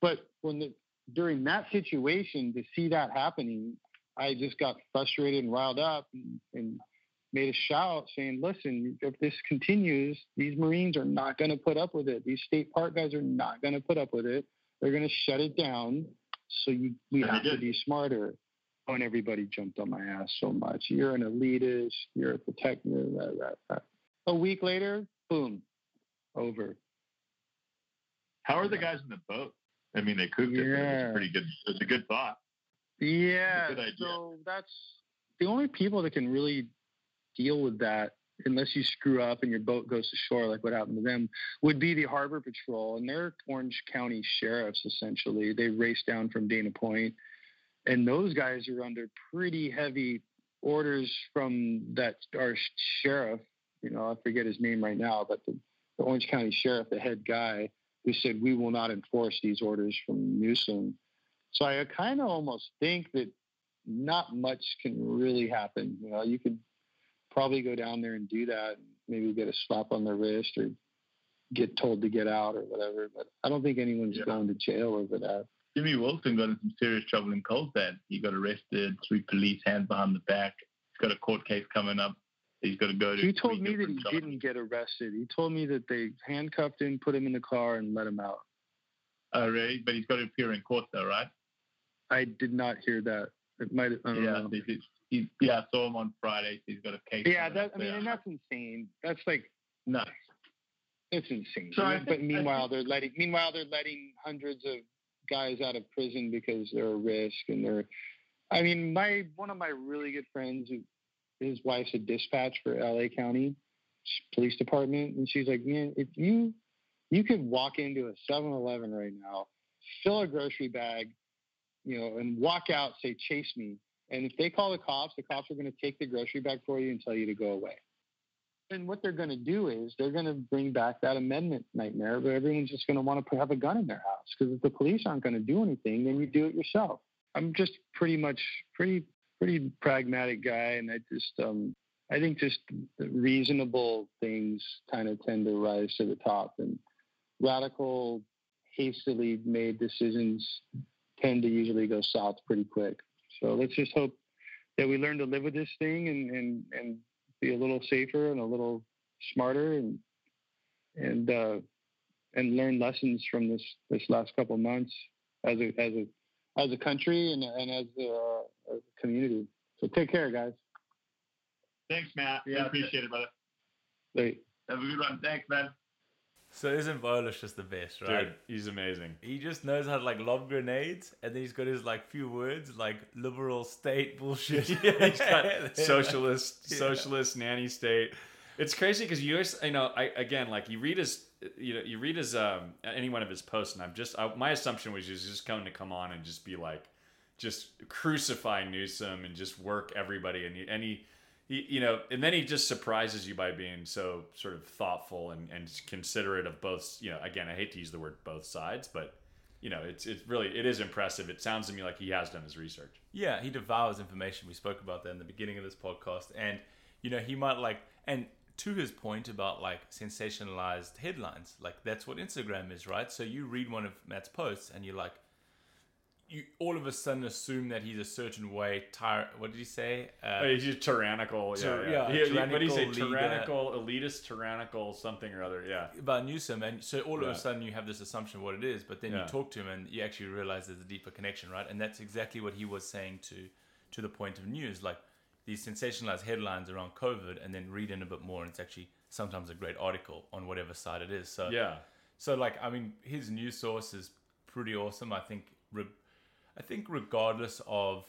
but when the, during that situation to see that happening, I just got frustrated and riled up and, and made a shout saying, "Listen, if this continues, these Marines are not going to put up with it. These state park guys are not going to put up with it. They're going to shut it down. So you, we And have to be smarter." Oh, and everybody jumped on my ass so much. You're an elitist. You're a protector. Blah, blah, blah. A week later, boom, over. How are the guys in the boat? I mean, they cooked it. But it Yeah. a pretty good. It's a good thought. Yeah. good idea. So that's the only people that can really deal with that, unless you screw up and your boat goes to shore, like what happened to them, would be the Harbor Patrol. And they're Orange County sheriffs, essentially. They race down from Dana Point, And those guys are under pretty heavy orders from that our sheriff. You know, I forget his name right now, but the, the Orange County sheriff, the head guy, who said we will not enforce these orders from Newsom. So I kind of almost think that not much can really happen. You know, you could probably go down there and do that, and maybe get a slap on the wrist or get told to get out or whatever. But I don't think anyone's going to jail over that. Jimmy Wilson got in some serious trouble in Carlsbad. He got arrested, three police hands behind the back. He's got a court case coming up. He's got to go to. He told me that he didn't get arrested. He told me that they handcuffed him, put him in the car, and let him out. Oh, really? But he's got to appear in court, though, right? I did not hear that. It might. I don't Yeah, know. he, he, he- yeah. I saw him on Friday. He's got a case. Yeah, that. I mean, and that's insane. That's like nuts. It's insane. So but think- meanwhile, they're letting. Meanwhile, they're letting hundreds of guys out of prison because they're a risk, and they're. I mean, my one of my really good friends, his wife's a dispatch for L.A. County Police Department, and she's like, "Man, if you you could walk into a 7-Eleven right now, fill a grocery bag, you know, and walk out, say, chase me. And if they call the cops, the cops are going to take the grocery bag for you and tell you to go away. And what they're going to do is they're going to bring back that amendment nightmare where everyone's just going to want to have a gun in their house because if the police aren't going to do anything, then you do it yourself. I'm just pretty much pretty pretty pragmatic guy, and I just um, I think just reasonable things kind of tend to rise to the top, and radical, hastily made decisions tend to usually go south pretty quick. So let's just hope that we learn to live with this thing and and, and be a little safer and a little smarter and and uh, and learn lessons from this this last couple of months as a as a as a country and, and as, a, as a community. So take care, guys. Thanks, Matt. Yeah, I appreciate it, brother. Great. Have a good one. Thanks, man. So isn't Biolos just the best, right? Dude, he's amazing. He just knows how to like lob grenades, and then he's got his like few words like liberal state bullshit. yeah, he's got socialist, Yeah. socialist nanny state. It's crazy because you, you know, I again like you read his, you know, you read his um any one of his posts, and I'm just I, my assumption was he's just going to come on and just be like, just crucify Newsom and just work everybody, and he, and he, he, you know, and then he just surprises you by being so sort of thoughtful and and considerate of both. You know, again, I hate to use the word both sides, but you know, it's it's really it is impressive. It sounds to me like he has done his research. Yeah, he devours information. We spoke about that in the beginning of this podcast. And, you know, he might like, and to his point about like sensationalized headlines, like that's what Instagram is, right? So you read one of Matt's posts and you're like, you all of a sudden assume that he's a certain way. Tyr- what did he say? Uh, Oh, he's tyrannical. Yeah, tyr- yeah. yeah, He- he- what do you say? tyrannical leader. Tyrannical, elitist, tyrannical, something or other. Yeah. about Newsom, and so all of Yeah. a sudden you have this assumption of what it is, but then Yeah. you talk to him and you actually realize there's a deeper connection, right? And that's exactly what he was saying to to the point of news, like these sensationalized headlines around COVID, and then read in a bit more, and it's actually sometimes a great article on whatever side it is. So Yeah. so like I mean, his news source is pretty awesome. I think. Re- I think regardless of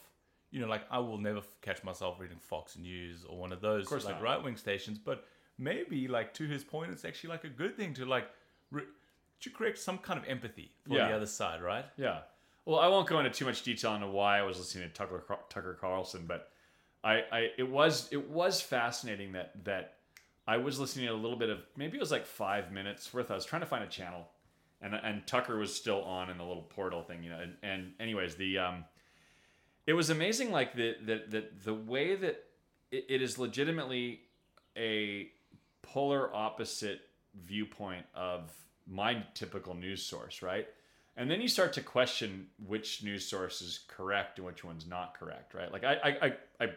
you know, like I will never f- catch myself reading Fox News or one of those course like right wing stations. But maybe, like to his point, it's actually like a good thing to like re- to create some kind of empathy for Yeah. the other side, right? Yeah. Well, I won't go into too much detail into why I was listening to Tucker Tucker Carlson, but I, I it was it was fascinating that that I was listening to a little bit of maybe it was like five minutes worth. I was trying to find a channel, and and Tucker was still on in the little portal thing, you know. And, and anyways, the um, it was amazing, like the the the, the way that it, it is legitimately a polar opposite viewpoint of my typical news source, right? And then you start to question which news source is correct and which one's not correct, right? Like I, I, I, I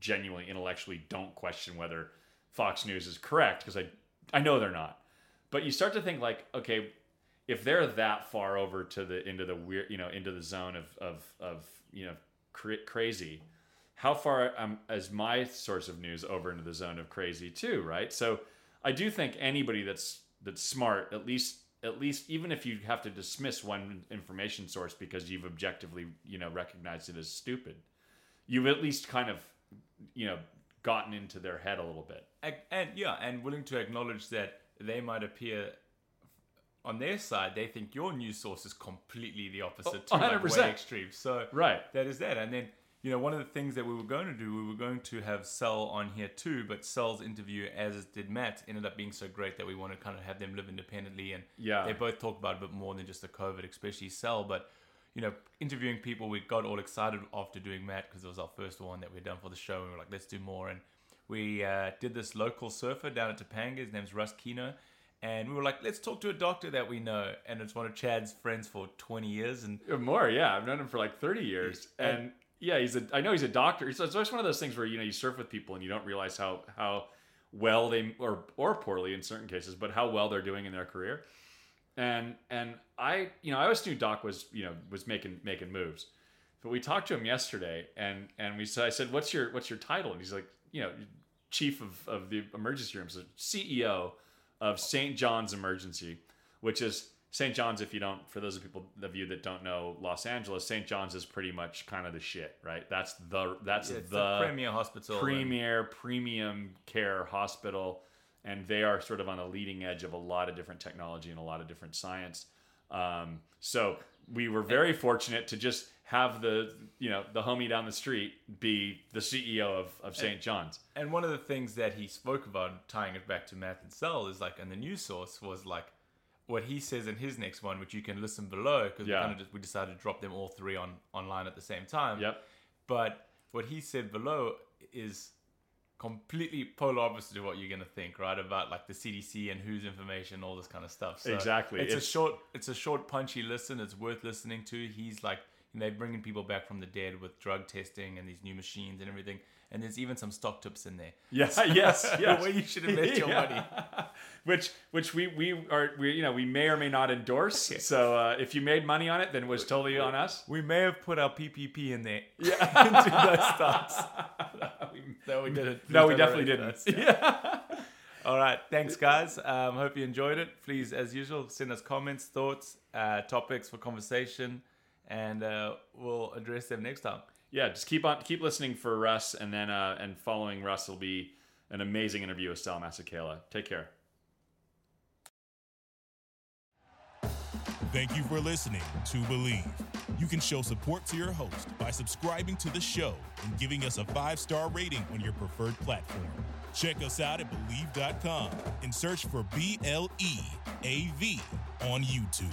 genuinely intellectually don't question whether Fox News is correct because I, I know they're not. But you start to think like, okay, if they're that far over to the into the weird, you know, into the zone of of of you know cra- crazy, how far um, is my source of news over into the zone of crazy too, right? So I do think anybody that's that's smart, at least at least even if you have to dismiss one information source because you've objectively you know recognized it as stupid, you've at least kind of you know gotten into their head a little bit. Ac- and yeah, and willing to acknowledge that they might appear on their side, they think your news source is completely the opposite, Oh, to like 100%. way extreme. So Right. that is that. And then you know one of the things that we were going to do, we were going to have Sal on here too, but Sal's interview, as did Matt, ended up being so great that we want to kind of have them live independently. And Yeah. they both talk about a bit more than just the COVID, especially Sal, but. You know, interviewing people, we got all excited after doing Matt because it was our first one that we'd done for the show. And we were like, let's do more. And we uh, did this local surfer down at Topanga. His name's Russ Kino. And we were like, let's talk to a doctor that we know. And it's one of Chad's friends for 20 years. And More, yeah. I've known him for like 30 years. And- And yeah, he's a I know he's a doctor. So it's always one of those things where you know you surf with people and you don't realize how how well they or or poorly in certain cases, but how well they're doing in their career. And and I you know, I always knew Doc was, you know, was making making moves. But we talked to him yesterday and and we said I said, "What's your what's your title?" And he's like, you know, chief of, of the emergency room, so CEO of St. John's Emergency, which is St. John's. If you don't, for those of people of you that don't know Los Angeles, St. John's is pretty much kind of the shit, right? That's the that's Yeah, the, the premier hospital premier premium care hospital, and they are sort of on the leading edge of a lot of different technology and a lot of different science. Um, so we were very fortunate to just have the you know the homie down the street be the CEO of, of St. John's. And one of the things that he spoke about, tying it back to Matt and Sal, is like, and the news source was like, what he says in his next one, which you can listen below, because Yeah. we kind of just we decided to drop them all three on online at the same time. Yep. But what he said below is completely polar opposite to what you're gonna think, right? About like the CDC and whose information, all this kind of stuff. So Exactly. It's, It's- a short, it's a short, punchy listen. It's worth listening to. He's like, know, they're bringing people back from the dead with drug testing and these new machines and everything. And there's even some stock tips in there. Yeah, yes, yes. Where you should invest your Yeah. money. which which we we are we you know we may or may not endorse. So uh, if you made money on it, then it was totally on us. We may have put our PPP in there. Yeah. into those stocks. no, we didn't. No, we definitely didn't. us. Yeah. All right. Thanks, guys. Um, hope you enjoyed it. Please, as usual, send us comments, thoughts, uh, topics for conversation, and uh, we'll address them next time. Yeah, just keep on keep listening for Russ, and then uh, and following Russ will be an amazing interview with Sal Masekela. Take care. Thank you for listening to Bleav. You can show support to your host by subscribing to the show and giving us a five star rating on your preferred platform. Check us out at Bleav.com and search for B L E A V on YouTube.